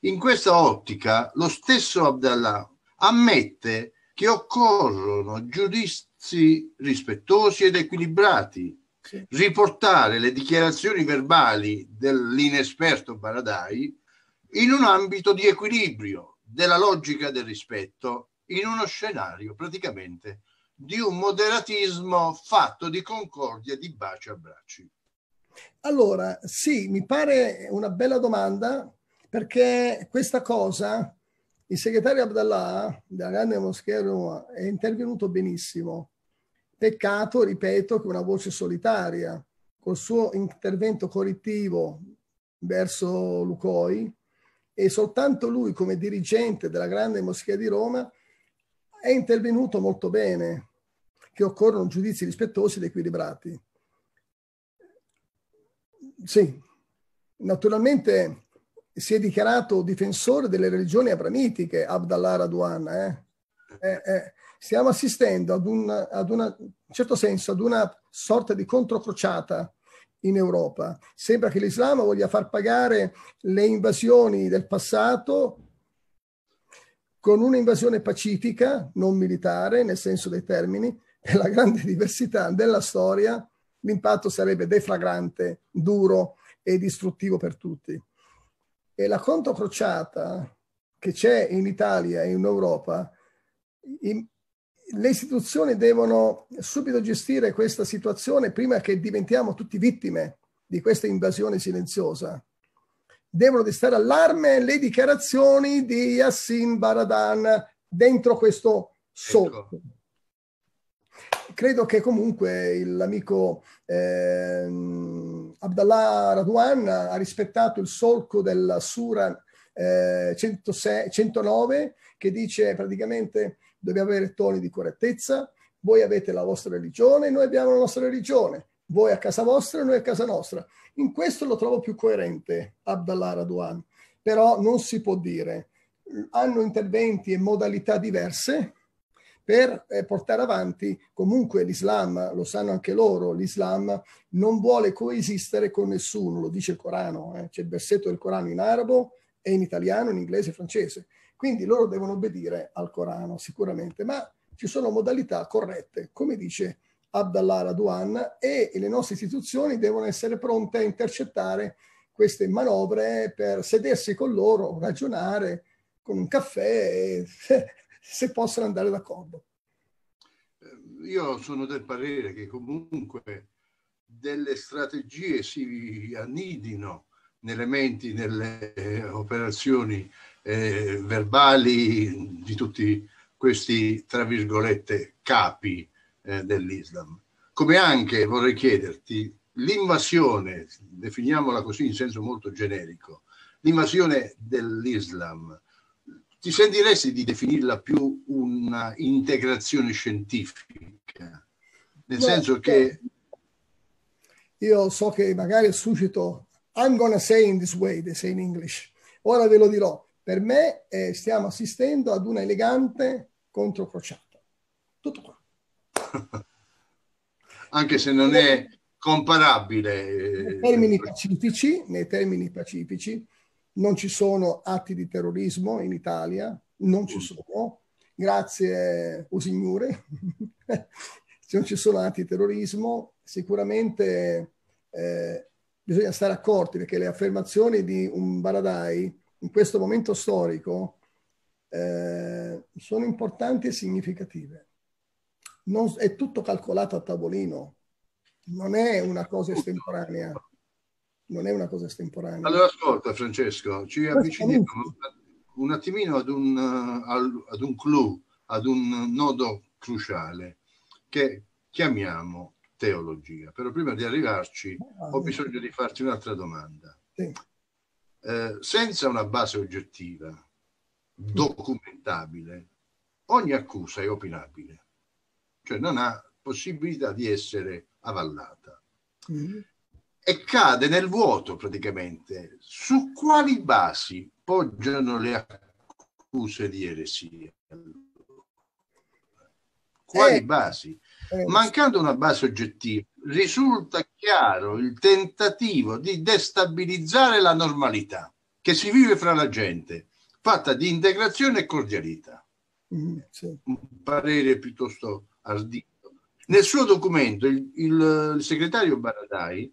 In questa ottica lo stesso Abdallah ammette che occorrono giudizi rispettosi ed equilibrati, sì. riportare le dichiarazioni verbali dell'inesperto Baradai in un ambito di equilibrio della logica del rispetto, in uno scenario praticamente di un moderatismo fatto di concordia, di baci a bracci.
Allora, sì, mi pare una bella domanda perché questa cosa il segretario Abdallah della grande moschea Roma è intervenuto benissimo. Peccato, ripeto, che una voce solitaria, col suo intervento correttivo verso Lucoi, e soltanto lui come dirigente della grande moschea di Roma è intervenuto molto bene, che occorrono giudizi rispettosi ed equilibrati. Sì, naturalmente si è dichiarato difensore delle religioni abramitiche, Abdallah Radwan. Eh? Eh, eh, stiamo assistendo ad, un, ad una, in certo senso, ad una sorta di controcrociata in Europa. Sembra che l'Islam voglia far pagare le invasioni del passato con un'invasione pacifica, non militare nel senso dei termini, per la grande diversità della storia, l'impatto sarebbe deflagrante, duro e distruttivo per tutti. E la controcrociata che c'è in Italia e in Europa, in, le istituzioni devono subito gestire questa situazione prima che diventiamo tutti vittime di questa invasione silenziosa. Devono stare allarme le dichiarazioni di Yassin Baradan dentro questo solco. Ecco. Credo che comunque l'amico eh, Abdallah Radwan ha rispettato il solco della Sura eh, 106, 109 che dice praticamente dobbiamo avere toni di correttezza, voi avete la vostra religione, noi abbiamo la nostra religione, voi a casa vostra, noi a casa nostra. In questo lo trovo più coerente Abdallah Radwan, però non si può dire. Hanno interventi e modalità diverse, per eh, portare avanti comunque l'Islam, lo sanno anche loro, l'Islam non vuole coesistere con nessuno, lo dice il Corano, eh? c'è il versetto del Corano in arabo e in italiano, in inglese e francese. Quindi loro devono obbedire al Corano sicuramente, ma ci sono modalità corrette, come dice Abdallah Radwan, e le nostre istituzioni devono essere pronte a intercettare queste manovre per sedersi con loro, ragionare con un caffè e se possono andare d'accordo.
Eh, io sono del parere che comunque delle strategie si annidino nelle menti, nelle operazioni eh, verbali di tutti questi, tra virgolette, capi eh, dell'Islam. Come anche vorrei chiederti l'invasione, definiamola così in senso molto generico, l'invasione dell'Islam ti sentiresti di definirla più una integrazione scientifica? Nel no, senso che...
Io so che magari suscito, I'm gonna say in this way, they say in English. Ora ve lo dirò. Per me eh, stiamo assistendo ad una elegante controcrociata. Tutto qua.
Anche se non è comparabile.
Nei termini pacifici, nei termini pacifici non ci sono atti di terrorismo in Italia, non ci sono, grazie o signore, non ci sono atti di terrorismo, sicuramente eh, bisogna stare accorti perché le affermazioni di un Baradai in questo momento storico eh, sono importanti e significative. Non, è tutto calcolato a tavolino, non è una cosa estemporanea non è una cosa estemporanea.
Allora ascolta Francesco, ci avviciniamo un attimino ad un, ad un clou, ad un nodo cruciale che chiamiamo teologia. Però prima di arrivarci ho bisogno di farti un'altra domanda. Sì. eh, senza una base oggettiva documentabile, ogni accusa è opinabile, cioè non ha possibilità di essere avallata. Mm. E cade nel vuoto praticamente. Su quali basi poggiano le accuse di eresia? Quali eh, basi? Eh, Mancando una base oggettiva, risulta chiaro il tentativo di destabilizzare la normalità che si vive fra la gente, fatta di integrazione e cordialità. Mm, sì. Un parere piuttosto ardito. Nel suo documento il, il, il segretario Baradai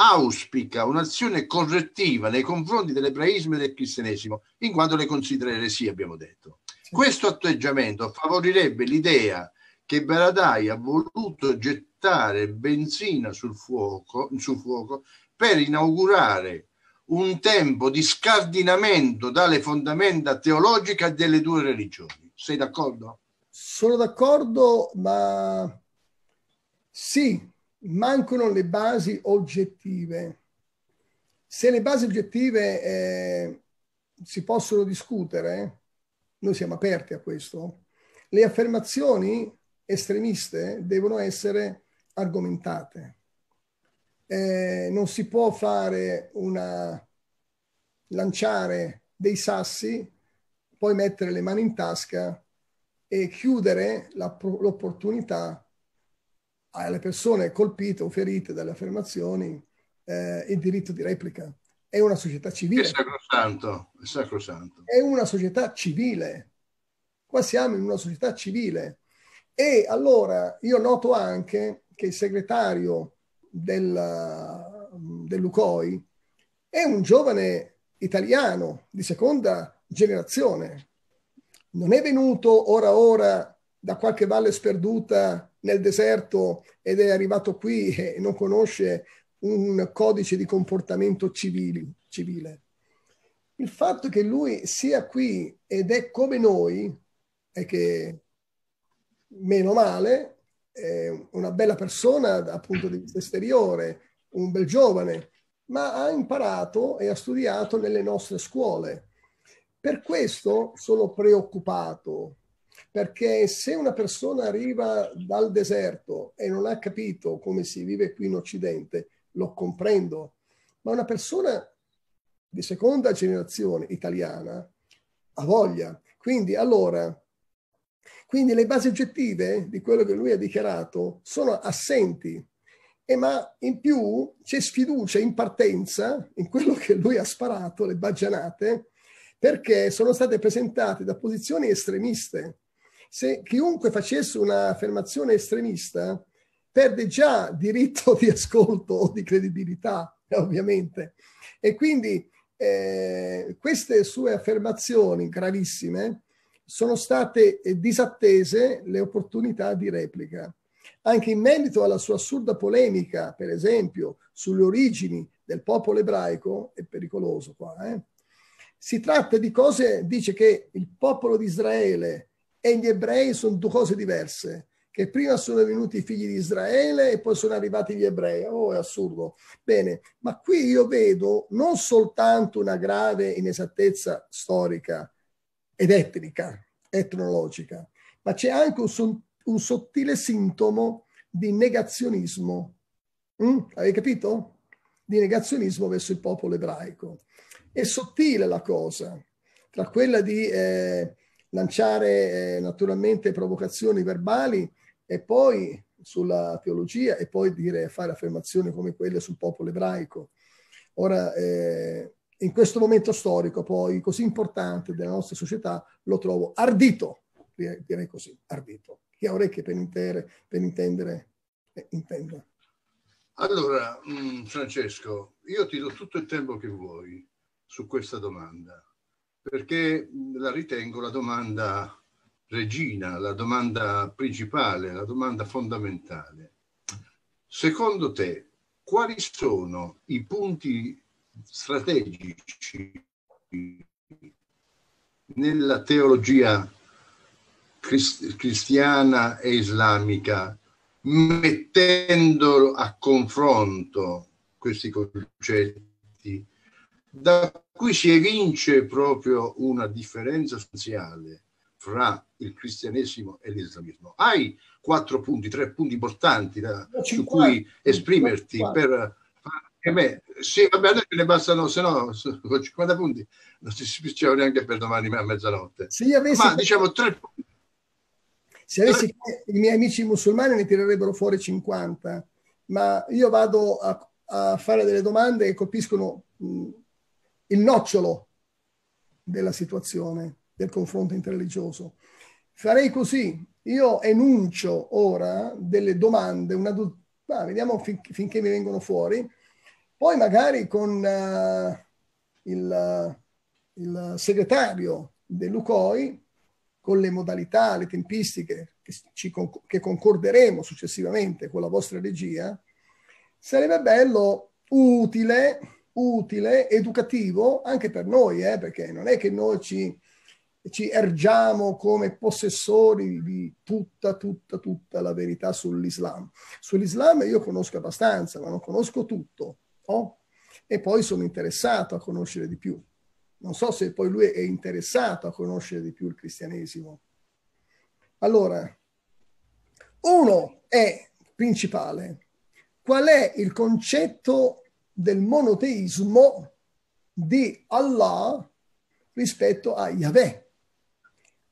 auspica un'azione correttiva nei confronti dell'ebraismo e del cristianesimo, in quanto le considera eresie, abbiamo detto. Questo atteggiamento favorirebbe l'idea che Baradai ha voluto gettare benzina sul fuoco, sul fuoco per inaugurare un tempo di scardinamento dalle fondamenta teologiche delle due religioni. Sei d'accordo?
Sono d'accordo, ma sì, mancano le basi oggettive. Se le basi oggettive eh, si possono discutere, noi siamo aperti a questo, le affermazioni estremiste devono essere argomentate. Eh, non si può fare una lanciare dei sassi, poi mettere le mani in tasca e chiudere l'opportunità alle persone colpite o ferite dalle affermazioni eh, il diritto di replica. È una società civile. È
sacrosanto, è sacrosanto.
È una società civile. Qua siamo in una società civile e allora io noto anche che il segretario del, dell'UCOI è un giovane italiano di seconda generazione. Non è venuto ora ora da qualche valle sperduta nel deserto ed è arrivato qui e non conosce un codice di comportamento civili, civile. Il fatto che lui sia qui ed è come noi è che meno male, è una bella persona dal punto di vista esteriore, un bel giovane, ma ha imparato e ha studiato nelle nostre scuole. Per questo sono preoccupato, perché se una persona arriva dal deserto e non ha capito come si vive qui in Occidente, lo comprendo, ma una persona di seconda generazione italiana ha voglia. Quindi allora quindi le basi oggettive di quello che lui ha dichiarato sono assenti, e ma in più c'è sfiducia in partenza in quello che lui ha sparato, le baggianate, perché sono state presentate da posizioni estremiste. Se chiunque facesse un'affermazione estremista perde già diritto di ascolto o di credibilità, ovviamente. E quindi eh, queste sue affermazioni gravissime sono state eh, disattese le opportunità di replica. Anche in merito alla sua assurda polemica, per esempio, sulle origini del popolo ebraico, è pericoloso qua, eh? si tratta di cose, dice che il popolo di Israele e gli ebrei sono due cose diverse, che prima sono venuti i figli di Israele e poi sono arrivati gli ebrei. Oh, è assurdo. Bene, ma qui io vedo non soltanto una grave inesattezza storica, ed etnica, etnologica, ma c'è anche un, un sottile sintomo di negazionismo. Mm? Avete capito? Di negazionismo verso il popolo ebraico. È sottile la cosa, tra quella di eh, lanciare eh, naturalmente provocazioni verbali e poi sulla teologia e poi dire, fare affermazioni come quelle sul popolo ebraico. Ora, eh, in questo momento storico poi così importante della nostra società lo trovo ardito, direi così, ardito. Chi ha orecchie per, intere, per intendere, eh, intenda.
Allora, mh, mm, Francesco, io ti do tutto il tempo che vuoi su questa domanda, perché la ritengo la domanda regina, la domanda principale, la domanda fondamentale. Secondo te, quali sono i punti strategici nella teologia cristiana e islamica, mettendo a confronto questi concetti, da qui si evince proprio una differenza sostanziale fra il cristianesimo e l'islamismo. Hai quattro punti, tre punti importanti da, su cui esprimerti 50. per e beh, sì, vabbè, adesso ne bastano, se no, con 50 punti non si spicciava neanche per domani a mezzanotte.
Se io avessi
Ma diciamo tre punti.
Se avessi i miei amici musulmani ne tirerebbero fuori 50, ma io vado a, a fare delle domande che colpiscono mh, il nocciolo della situazione, del confronto interreligioso. Farei così, io enuncio ora delle domande, una, ah, vediamo fin, finché mi vengono fuori, poi magari con uh, il, il, segretario dell'UCOI, con le modalità, le tempistiche che, ci, che concorderemo successivamente con la vostra regia, sarebbe bello, utile, utile, educativo anche per noi, eh, perché non è che noi ci, ci ergiamo come possessori di tutta, tutta, tutta la verità sull'Islam. Sull'Islam io conosco abbastanza, ma non conosco tutto no? E poi sono interessato a conoscere di più. Non so se poi lui è interessato a conoscere di più il cristianesimo. Allora, uno è principale. Qual è il concetto del monoteismo di Allah rispetto a Yahweh?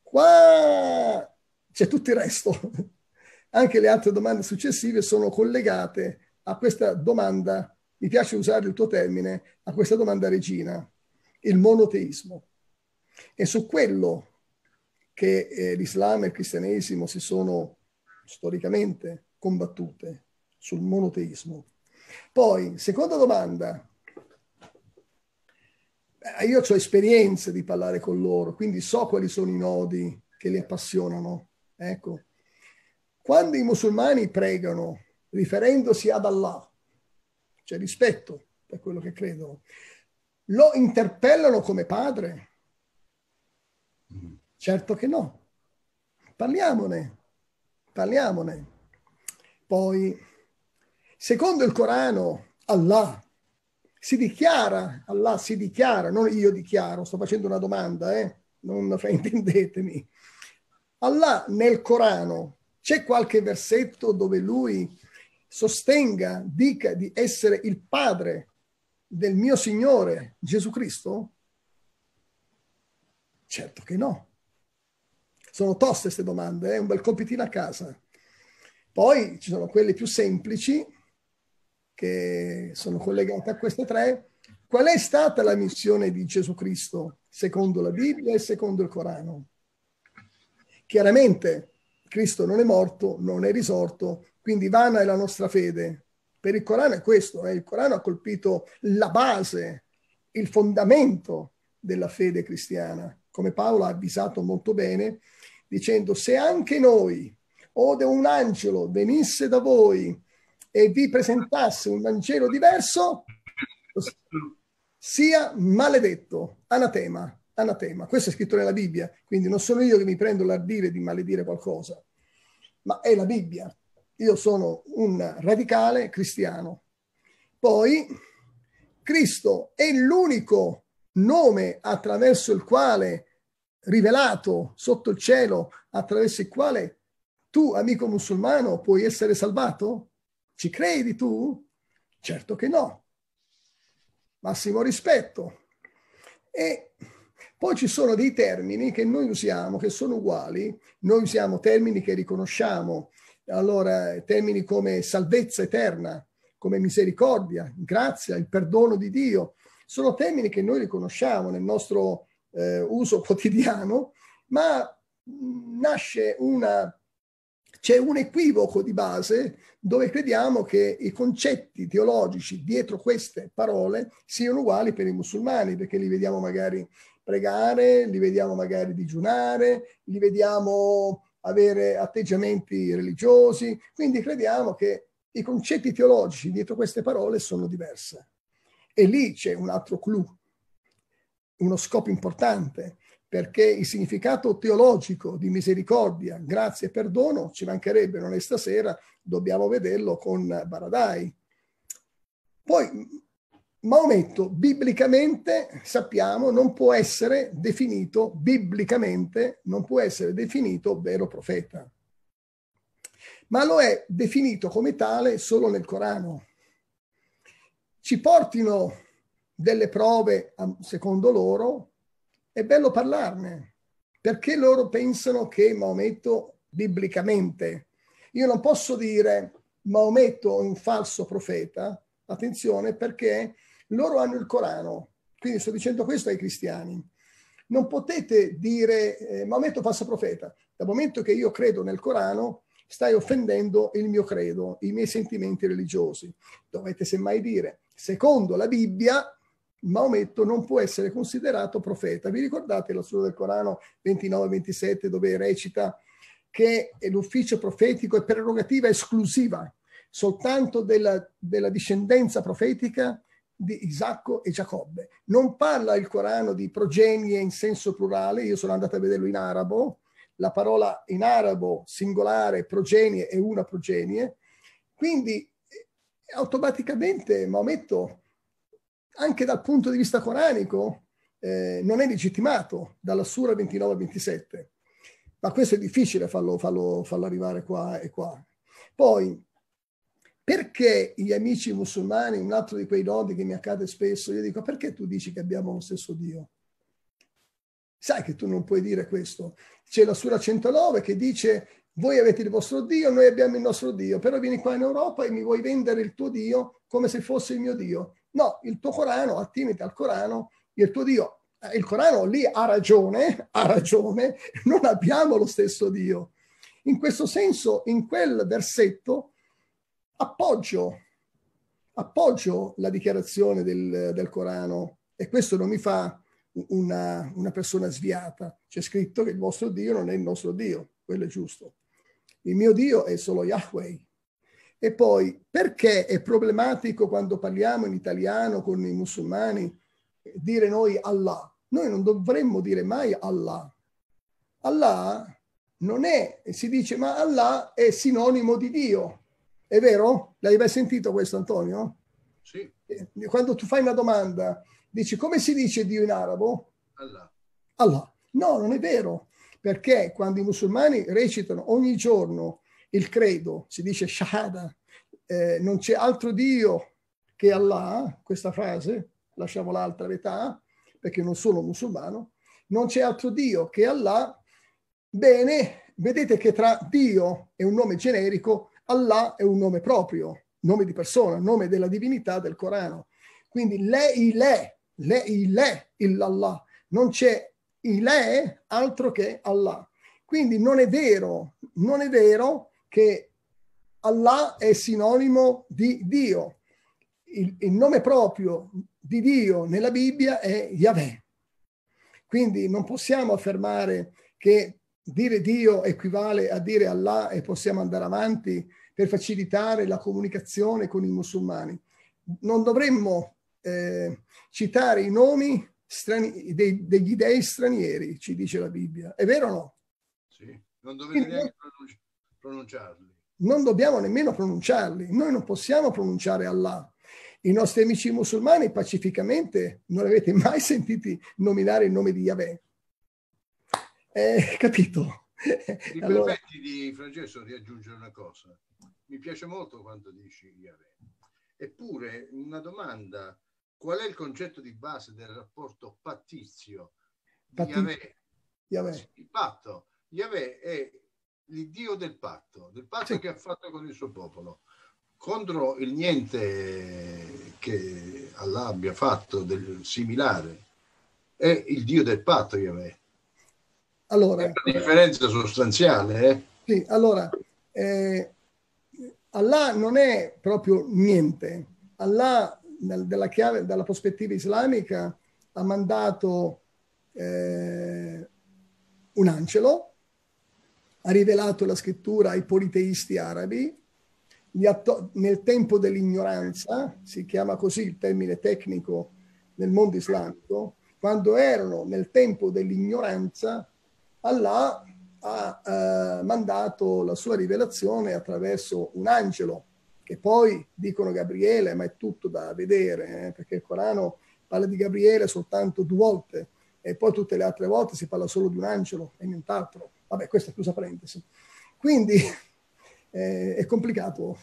Qua c'è tutto il resto. Anche le altre domande successive sono collegate a questa domanda mi piace usare il tuo termine, a questa domanda regina, il monoteismo. È su quello che eh, l'Islam e il cristianesimo si sono storicamente combattute, sul monoteismo. Poi, seconda domanda, eh, io ho esperienze di parlare con loro, quindi so quali sono i nodi che li appassionano. Ecco, quando i musulmani pregano riferendosi ad Allah, c'è rispetto per quello che credono. Lo interpellano come padre? Certo che no. Parliamone, parliamone. Poi, secondo il Corano, Allah si dichiara, Allah si dichiara, non io dichiaro, sto facendo una domanda, eh? non fraintendetemi. Allah nel Corano c'è qualche versetto dove lui sostenga, dica di essere il padre del mio Signore Gesù Cristo? Certo che no. Sono toste queste domande, è eh? un bel compitino a casa. Poi ci sono quelle più semplici che sono collegate a queste tre. Qual è stata la missione di Gesù Cristo secondo la Bibbia e secondo il Corano? Chiaramente Cristo non è morto, non è risorto, quindi vana è la nostra fede. Per il Corano è questo, eh? il Corano ha colpito la base, il fondamento della fede cristiana, come Paolo ha avvisato molto bene, dicendo se anche noi o un angelo venisse da voi e vi presentasse un Vangelo diverso, sia maledetto, anatema, anatema. Questo è scritto nella Bibbia, quindi non sono io che mi prendo l'ardire di maledire qualcosa, ma è la Bibbia io sono un radicale cristiano. Poi Cristo è l'unico nome attraverso il quale, rivelato sotto il cielo, attraverso il quale tu, amico musulmano, puoi essere salvato? Ci credi tu? Certo che no. Massimo rispetto. E poi ci sono dei termini che noi usiamo, che sono uguali. Noi usiamo termini che riconosciamo allora, termini come salvezza eterna, come misericordia, grazia, il perdono di Dio, sono termini che noi riconosciamo nel nostro eh, uso quotidiano, ma nasce una, c'è un equivoco di base dove crediamo che i concetti teologici dietro queste parole siano uguali per i musulmani, perché li vediamo magari pregare, li vediamo magari digiunare, li vediamo avere atteggiamenti religiosi, quindi crediamo che i concetti teologici dietro queste parole sono diversi. E lì c'è un altro clou, uno scopo importante, perché il significato teologico di misericordia, grazia e perdono ci mancherebbe, non è stasera, dobbiamo vederlo con Baradai. Poi Maometto biblicamente sappiamo non può essere definito biblicamente non può essere definito vero profeta ma lo è definito come tale solo nel Corano ci portino delle prove secondo loro è bello parlarne perché loro pensano che Maometto biblicamente io non posso dire Maometto è un falso profeta attenzione perché loro hanno il Corano, quindi sto dicendo questo ai cristiani. Non potete dire eh, Maometto falso profeta. Dal momento che io credo nel Corano, stai offendendo il mio credo, i miei sentimenti religiosi. Dovete semmai dire, secondo la Bibbia, Maometto non può essere considerato profeta. Vi ricordate la sura del Corano 29-27 dove recita che l'ufficio profetico è prerogativa esclusiva soltanto della, della discendenza profetica di Isacco e Giacobbe. Non parla il Corano di progenie in senso plurale, io sono andato a vederlo in arabo, la parola in arabo singolare progenie è una progenie, quindi automaticamente Maometto, anche dal punto di vista coranico, eh, non è legittimato dalla Sura 29-27. Ma questo è difficile farlo, farlo, farlo arrivare qua e qua. Poi, perché gli amici musulmani, un altro di quei nodi che mi accade spesso, io dico perché tu dici che abbiamo lo stesso Dio? Sai che tu non puoi dire questo. C'è la Sura 109 che dice voi avete il vostro Dio, noi abbiamo il nostro Dio, però vieni qua in Europa e mi vuoi vendere il tuo Dio come se fosse il mio Dio. No, il tuo Corano, attiniti al Corano, il tuo Dio. Eh, il Corano lì ha ragione, ha ragione, non abbiamo lo stesso Dio. In questo senso, in quel versetto, appoggio, appoggio la dichiarazione del, del Corano e questo non mi fa una, una, persona sviata. C'è scritto che il vostro Dio non è il nostro Dio, quello è giusto. Il mio Dio è solo Yahweh. E poi, perché è problematico quando parliamo in italiano con i musulmani dire noi Allah? Noi non dovremmo dire mai Allah. Allah non è, si dice, ma Allah è sinonimo di Dio. È vero? L'hai mai sentito questo, Antonio?
Sì.
Eh, quando tu fai una domanda, dici come si dice Dio in arabo?
Allah.
Allah. No, non è vero, perché quando i musulmani recitano ogni giorno il credo, si dice shahada, eh, non c'è altro Dio che Allah, questa frase, lasciamo l'altra metà, perché non sono musulmano, non c'è altro Dio che Allah, bene, vedete che tra Dio e un nome generico Allah è un nome proprio, nome di persona, nome della divinità del Corano. Quindi le ile, le ile, illallah. Non c'è ile altro che Allah. Quindi non è vero, non è vero che Allah è sinonimo di Dio. Il, il nome proprio di Dio nella Bibbia è Yahweh. Quindi non possiamo affermare che dire Dio equivale a dire Allah e possiamo andare avanti per facilitare la comunicazione con i musulmani. Non dovremmo eh, citare i nomi strani- dei, degli dei stranieri, ci dice la Bibbia. È vero o no?
Sì, non dovete neanche pronunciarli.
Non dobbiamo nemmeno pronunciarli. Noi non possiamo pronunciare Allah. I nostri amici musulmani pacificamente non avete mai sentiti nominare il nome di Yahweh. Eh, capito?
Mi allora... permetti di, Francesco, di aggiungere una cosa? Mi piace molto quando dici Yahweh. Eppure, una domanda, qual è il concetto di base del rapporto pattizio di Patti... Yahweh?
Yahweh.
Il patto. Yahweh è il Dio del patto, del patto sì. che ha fatto con il suo popolo. Contro il niente che Allah abbia fatto del similare, è il Dio del patto Yahweh.
Allora,
è una differenza sostanziale. Eh?
Sì, allora, eh, Allah non è proprio niente. Allah, nel, dalla, chiave, dalla prospettiva islamica, ha mandato eh, un angelo, ha rivelato la scrittura ai politeisti arabi, atto- nel tempo dell'ignoranza, si chiama così il termine tecnico nel mondo islamico, quando erano nel tempo dell'ignoranza, Allah ha eh, mandato la sua rivelazione attraverso un angelo che poi dicono Gabriele, ma è tutto da vedere, eh, perché il Corano parla di Gabriele soltanto due volte e poi tutte le altre volte si parla solo di un angelo e nient'altro. Vabbè, questa è chiusa parentesi. Quindi eh, è complicato.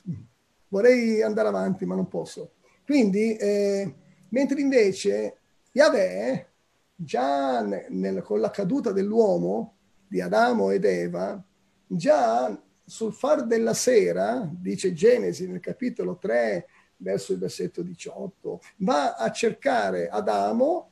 Vorrei andare avanti, ma non posso. Quindi, eh, mentre invece Yahweh, già nel, con la caduta dell'uomo, di Adamo ed Eva, già sul far della sera, dice Genesi nel capitolo 3, verso il versetto 18, va a cercare Adamo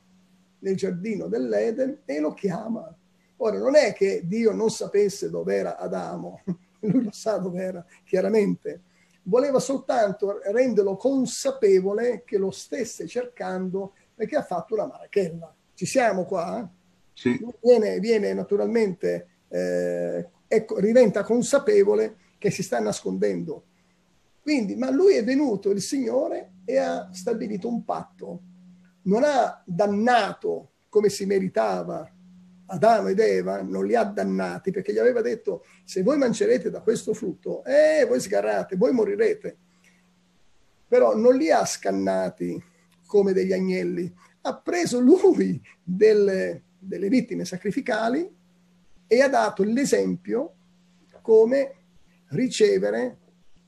nel giardino dell'Eden e lo chiama. Ora, non è che Dio non sapesse dov'era Adamo, lui lo sa dov'era, chiaramente. Voleva soltanto renderlo consapevole che lo stesse cercando perché ha fatto una marachella. Ci siamo qua? Sì. Viene, viene naturalmente, eh, ecco, diventa consapevole che si sta nascondendo. Quindi, ma lui è venuto, il Signore, e ha stabilito un patto. Non ha dannato come si meritava Adamo ed Eva, non li ha dannati perché gli aveva detto se voi mangerete da questo frutto, eh, voi sgarrate, voi morirete. Però non li ha scannati come degli agnelli, ha preso lui delle, delle vittime sacrificali e ha dato l'esempio come ricevere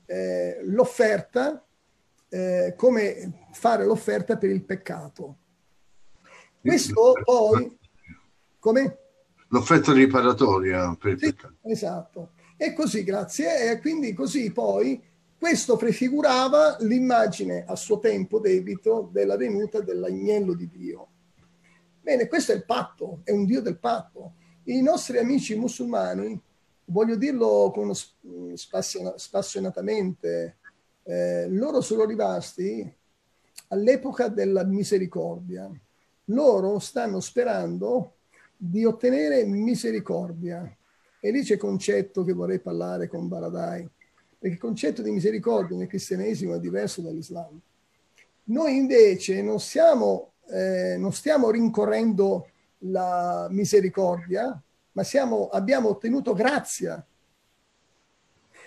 eh, l'offerta, eh, come fare l'offerta per il peccato. Questo poi, come?
L'offerta riparatoria per
sì. Esatto. E così, grazie. E quindi così poi questo prefigurava l'immagine a suo tempo debito della venuta dell'agnello di Dio. Bene, questo è il patto, è un Dio del patto. I nostri amici musulmani, voglio dirlo con spassionatamente, eh, loro sono rimasti all'epoca della misericordia. Loro stanno sperando di ottenere misericordia. E lì c'è il concetto che vorrei parlare con Baradai perché il concetto di misericordia nel cristianesimo è diverso dall'Islam. Noi invece non, siamo, eh, non stiamo rincorrendo la misericordia, ma siamo, abbiamo ottenuto grazia.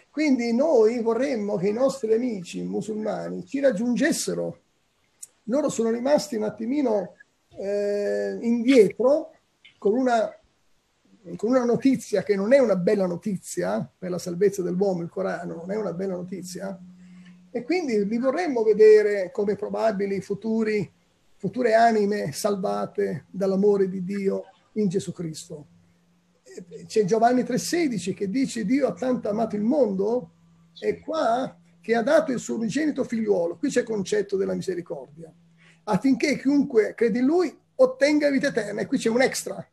Quindi noi vorremmo che i nostri amici musulmani ci raggiungessero. Loro sono rimasti un attimino eh, indietro con una con una notizia che non è una bella notizia per la salvezza dell'uomo, il Corano non è una bella notizia, e quindi li vorremmo vedere come probabili futuri, future anime salvate dall'amore di Dio in Gesù Cristo. C'è Giovanni 3,16 che dice Dio ha tanto amato il mondo e qua che ha dato il suo unigenito figliuolo. Qui c'è il concetto della misericordia, affinché chiunque crede in lui ottenga vita eterna. E qui c'è un extra,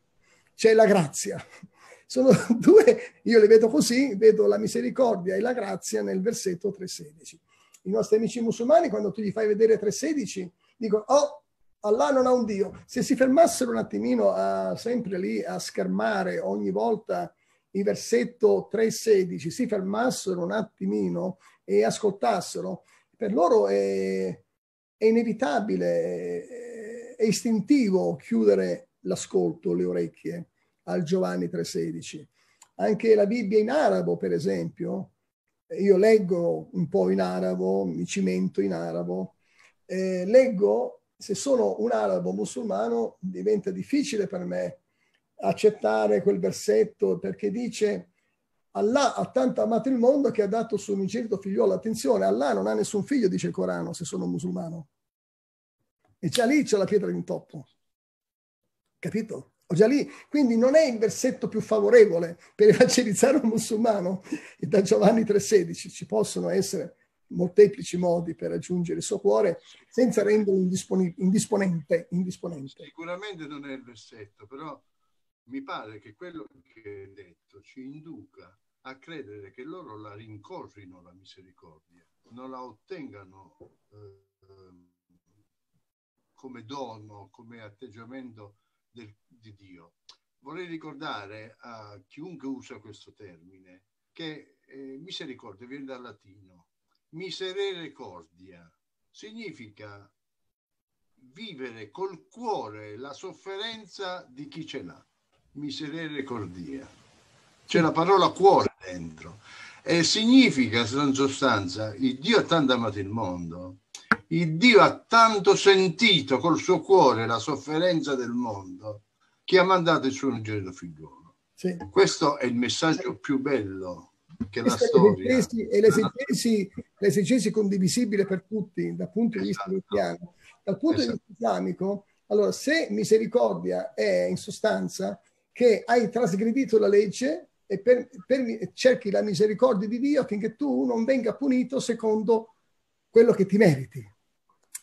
c'è la grazia. Sono due, io le vedo così, vedo la misericordia e la grazia nel versetto 3.16. I nostri amici musulmani, quando tu gli fai vedere 3.16, dicono, oh, Allah non ha un Dio. Se si fermassero un attimino a, sempre lì a schermare ogni volta il versetto 3.16, si fermassero un attimino e ascoltassero, per loro è, è inevitabile, è, è istintivo chiudere l'ascolto, le orecchie al Giovanni 3,16. Anche la Bibbia in arabo, per esempio, io leggo un po' in arabo, mi cimento in arabo, eh, leggo, se sono un arabo musulmano diventa difficile per me accettare quel versetto perché dice Allah ha tanto amato il mondo che ha dato suo unigenito figliolo. Attenzione, Allah non ha nessun figlio, dice il Corano, se sono musulmano. E già lì c'è la pietra d'intoppo. Capito? Ho già lì. Quindi non è il versetto più favorevole per evangelizzare un musulmano. E da Giovanni 3,16 ci possono essere molteplici modi per raggiungere il suo cuore senza renderlo indisponente, indisponente.
Sicuramente non è il versetto, però mi pare che quello che è detto ci induca a credere che loro la rincorrino la misericordia, non la ottengano eh, come dono, come atteggiamento del, di Dio. Vorrei ricordare a chiunque usa questo termine che eh, misericordia viene dal latino. Miserere significa vivere col cuore la sofferenza di chi ce l'ha. Miserere C'è la parola cuore dentro. E significa, in sostanza, il Dio ha tanto amato il mondo, il Dio ha tanto sentito col suo cuore la sofferenza del mondo, che ha mandato il suo unigenito figliolo. Sì. Questo è il messaggio più bello che la storia...
E l'esegesi, l'esegesi condivisibile per tutti dal punto di vista esatto. cristiano. Dal punto esatto. di vista islamico, allora, se misericordia è in sostanza che hai trasgredito la legge e per, per, cerchi la misericordia di Dio affinché tu non venga punito secondo quello che ti meriti.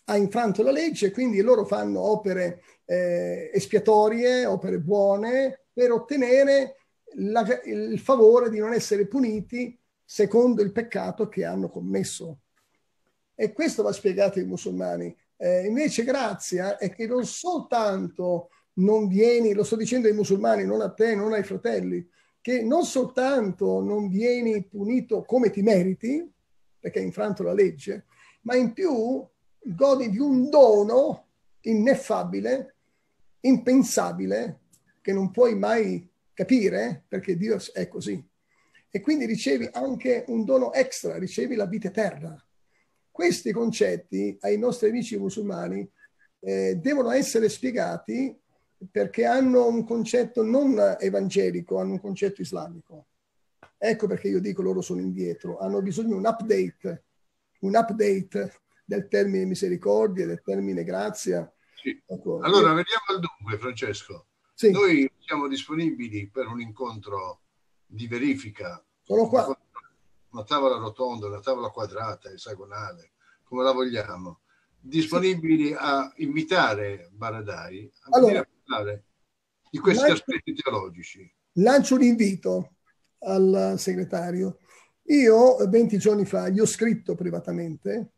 Ha infranto la legge, quindi loro fanno opere eh, espiatorie, opere buone per ottenere la, il favore di non essere puniti secondo il peccato che hanno commesso. E questo va spiegato ai musulmani. Eh, invece grazia è che non soltanto non vieni, lo sto dicendo ai musulmani, non a te, non ai fratelli, che non soltanto non vieni punito come ti meriti, perché hai infranto la legge, ma in più godi di un dono ineffabile, impensabile, che non puoi mai capire, perché Dio è così. E quindi ricevi anche un dono extra, ricevi la vita eterna. Questi concetti ai nostri amici musulmani eh, devono essere spiegati perché hanno un concetto non evangelico, hanno un concetto islamico. Ecco perché io dico loro sono indietro, hanno bisogno di un update, un update del termine misericordia, del termine grazia.
Sì. Ecco, allora, io... vediamo al dunque, Francesco. Sì. Noi siamo disponibili per un incontro di verifica.
Sono qua
una tavola rotonda, una tavola quadrata, esagonale, come la vogliamo, disponibili a invitare Baradai a allora, a parlare di questi lancio, aspetti teologici.
Lancio un invito al segretario. Io 20 giorni fa gli ho scritto privatamente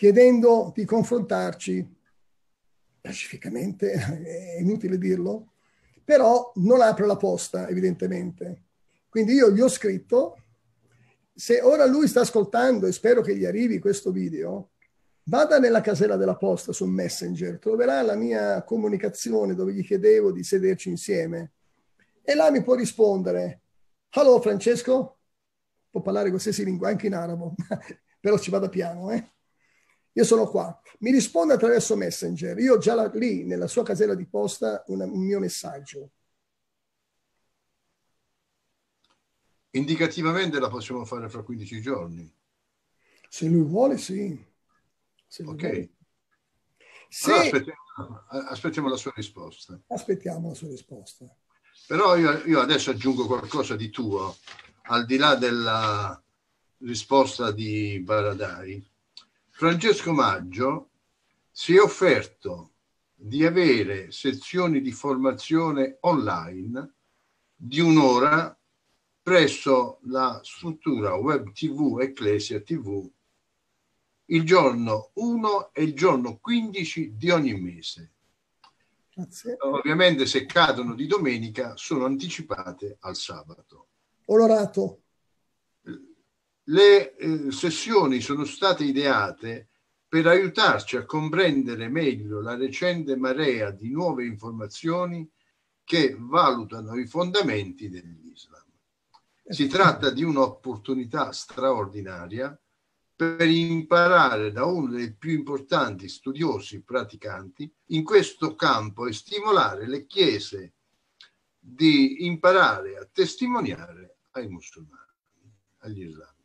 chiedendo di confrontarci pacificamente, è inutile dirlo, però non apre la posta evidentemente. Quindi io gli ho scritto se ora lui sta ascoltando e spero che gli arrivi questo video, vada nella casella della posta su Messenger, troverà la mia comunicazione dove gli chiedevo di sederci insieme e là mi può rispondere, Hello Francesco, può parlare qualsiasi lingua, anche in arabo, però ci vada piano, eh? Io sono qua. Mi risponde attraverso Messenger. Io ho già la, lì nella sua casella di posta una, un mio messaggio.
Indicativamente la possiamo fare fra 15 giorni.
Se lui vuole, sì.
Se ok. Vuole. Se... Allora aspettiamo, aspettiamo, la sua risposta.
Aspettiamo la sua risposta.
Però io, io adesso aggiungo qualcosa di tuo, al di là della risposta di Baradai. Francesco Maggio si è offerto di avere sezioni di formazione online di un'ora presso la struttura web TV Ecclesia TV il giorno 1 e il giorno 15 di ogni mese. Grazie. Ovviamente se cadono di domenica sono anticipate al sabato.
Onorato.
Le eh, sessioni sono state ideate per aiutarci a comprendere meglio la recente marea di nuove informazioni che valutano i fondamenti dell'Islam. Si tratta di un'opportunità straordinaria per imparare da uno dei più importanti studiosi praticanti in questo campo e stimolare le chiese di imparare a testimoniare ai musulmani, agli islamici.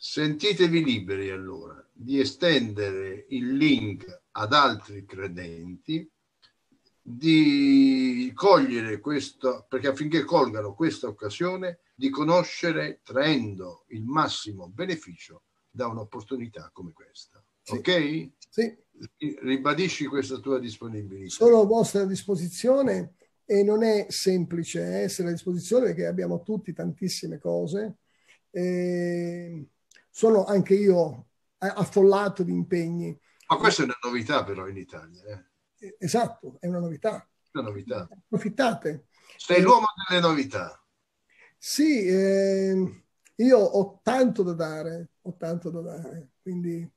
Sentitevi liberi allora di estendere il link ad altri credenti di cogliere questo, perché affinché colgano questa occasione di conoscere traendo il massimo beneficio da un'opportunità come questa. Sì. Ok?
Sì.
Ribadisci questa tua disponibilità.
Sono a vostra disposizione e non è semplice essere a disposizione perché abbiamo tutti tantissime cose. E sono anche io affollato di impegni.
Ma questa è una novità però in Italia. Eh?
Esatto, è una novità.
Una novità.
Approfittate.
Sei l'uomo delle novità.
Sì, eh, io ho tanto da dare, ho tanto da dare, quindi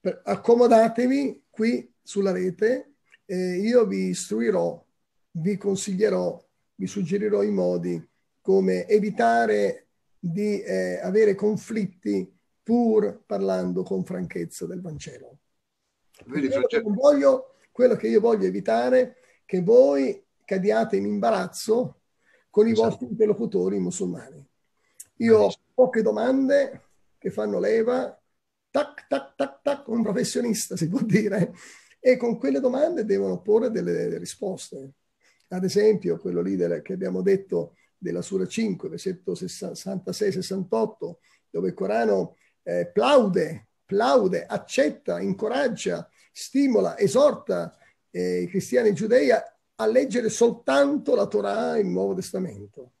per, accomodatevi qui sulla rete e io vi istruirò, vi consiglierò, vi suggerirò i modi come evitare di eh, avere conflitti pur parlando con franchezza del Vangelo. Vedi, quello, che voglio, quello che io voglio evitare è che voi cadiate in imbarazzo con esatto. i vostri interlocutori musulmani. Io ho poche domande che fanno leva, tac, tac, tac, tac, un professionista si può dire, e con quelle domande devono porre delle risposte. Ad esempio, quello lì che abbiamo detto della Sura 5, versetto 66-68, dove il Corano eh, plaude, plaude, accetta, incoraggia, stimola, esorta eh, i cristiani in Giudea a leggere soltanto la Torah, il Nuovo Testamento,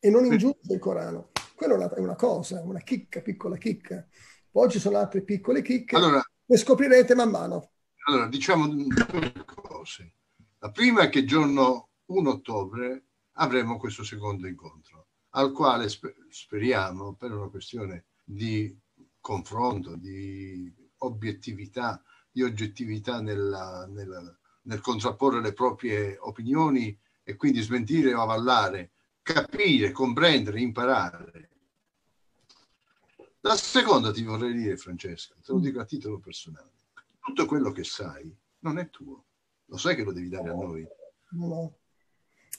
e non in giusto il Corano. Quella è una, è una, cosa, una chicca, piccola chicca. Poi ci sono altre piccole chicche allora, le scoprirete man mano.
Allora, diciamo due cose. La prima è che il giorno 1 ottobre avremo questo secondo incontro, al quale speriamo, per una questione di confronto, di obiettività, di oggettività nella, nella, nel contrapporre le proprie opinioni e quindi smentire o avallare, capire, comprendere, imparare. La seconda ti vorrei dire, Francesca, te lo dico a titolo personale, tutto quello che sai non è tuo, lo sai che lo devi dare a noi.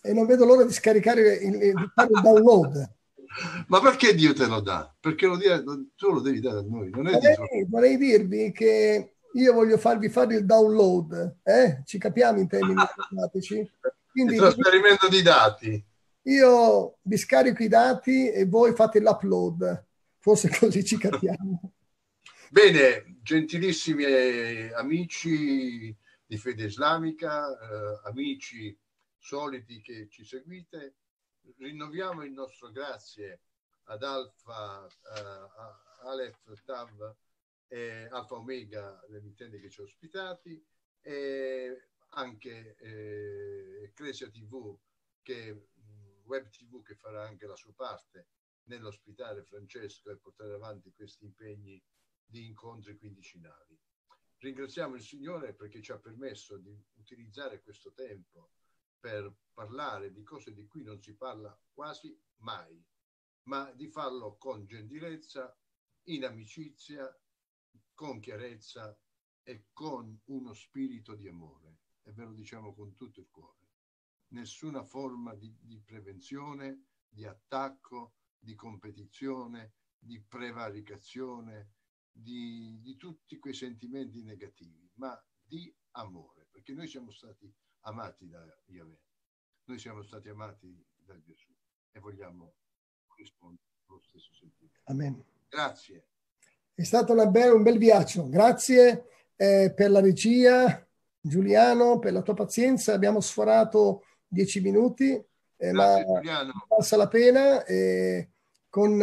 E non vedo l'ora di scaricare il, il, fare il download.
Ma perché Dio te lo dà? Perché lo dia, tu lo devi dare a noi.
Vorrei, vorrei, dirvi che io voglio farvi fare il download, eh? ci capiamo in termini matematici.
Quindi, il trasferimento di dati.
Io vi scarico i dati e voi fate l'upload, forse così ci capiamo.
Bene, gentilissimi amici di fede islamica, eh, amici soliti che ci seguite, rinnoviamo il nostro grazie ad Alfa, uh, Aleph, Tav e Alfa Omega, emittenti che ci ha ospitati, e anche eh, Ecclesia TV, che, Web TV che farà anche la sua parte nell'ospitare Francesco e portare avanti questi impegni di incontri quindicinali. Ringraziamo il Signore perché ci ha permesso di utilizzare questo tempo per parlare di cose di cui non si parla quasi mai, ma di farlo con gentilezza, in amicizia, con chiarezza e con uno spirito di amore. E ve lo diciamo con tutto il cuore. Nessuna forma di, di prevenzione, di attacco, di competizione, di prevaricazione, di, di tutti quei sentimenti negativi, ma di amore, perché noi siamo stati amati da Yahweh. Noi siamo stati amati da Gesù e vogliamo rispondere allo stesso sentimento.
Amen.
Grazie.
È stato bella, un bel viaggio. Grazie eh, per la regia, Giuliano, per la tua pazienza. Abbiamo sforato dieci minuti, eh, Grazie, ma Giuliano. passa la pena. Eh, con,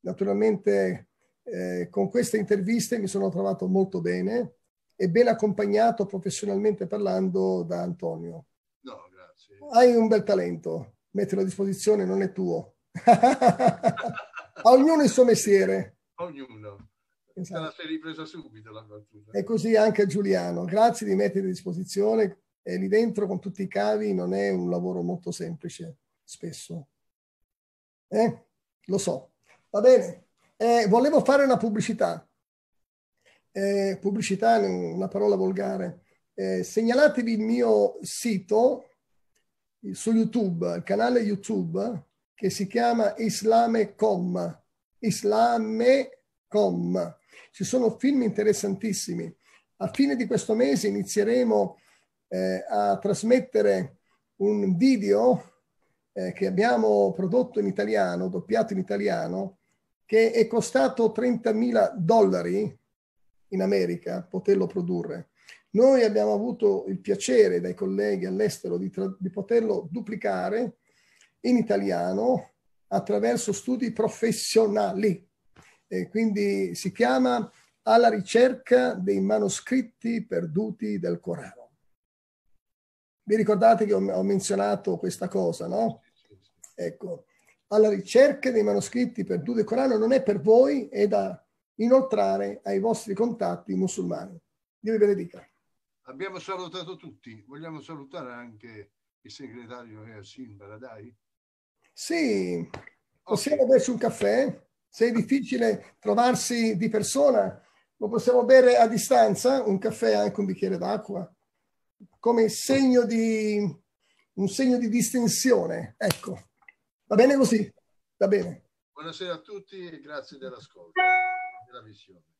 naturalmente, eh, con queste interviste mi sono trovato molto bene e ben accompagnato professionalmente parlando da Antonio.
No, grazie.
Hai un bel talento, mettilo a disposizione, non è tuo. a ognuno il suo mestiere.
Ognuno. Esatto. La sei ripresa subito la battuta.
E così anche a Giuliano. Grazie di mettere a disposizione. E lì dentro con tutti i cavi non è un lavoro molto semplice, spesso. Eh? Lo so. Va bene. Eh, volevo fare una pubblicità eh, pubblicità, una parola volgare, eh, segnalatevi il mio sito su YouTube, il canale YouTube che si chiama Islamecom. Islamecom. Ci sono film interessantissimi. A fine di questo mese inizieremo eh, a trasmettere un video eh, che abbiamo prodotto in italiano, doppiato in italiano, che è costato 30.000 dollari in America poterlo produrre. Noi abbiamo avuto il piacere dai colleghi all'estero di, tra- di poterlo duplicare in italiano attraverso studi professionali. E quindi si chiama Alla ricerca dei manoscritti perduti del Corano. Vi ricordate che ho, ho menzionato questa cosa, no? Ecco, alla ricerca dei manoscritti perduti del Corano non è per voi, è da inoltrare ai vostri contatti musulmani. Dio vi benedica.
Abbiamo salutato tutti, vogliamo salutare anche il segretario Yassin Baradai?
Sì, possiamo berci un caffè. Se è difficile trovarsi di persona, lo possiamo bere a distanza, un caffè anche un bicchiere d'acqua, come segno di, un segno di distensione. Ecco, va bene così? Va bene.
Buonasera a tutti e grazie dell'ascolto, della visione.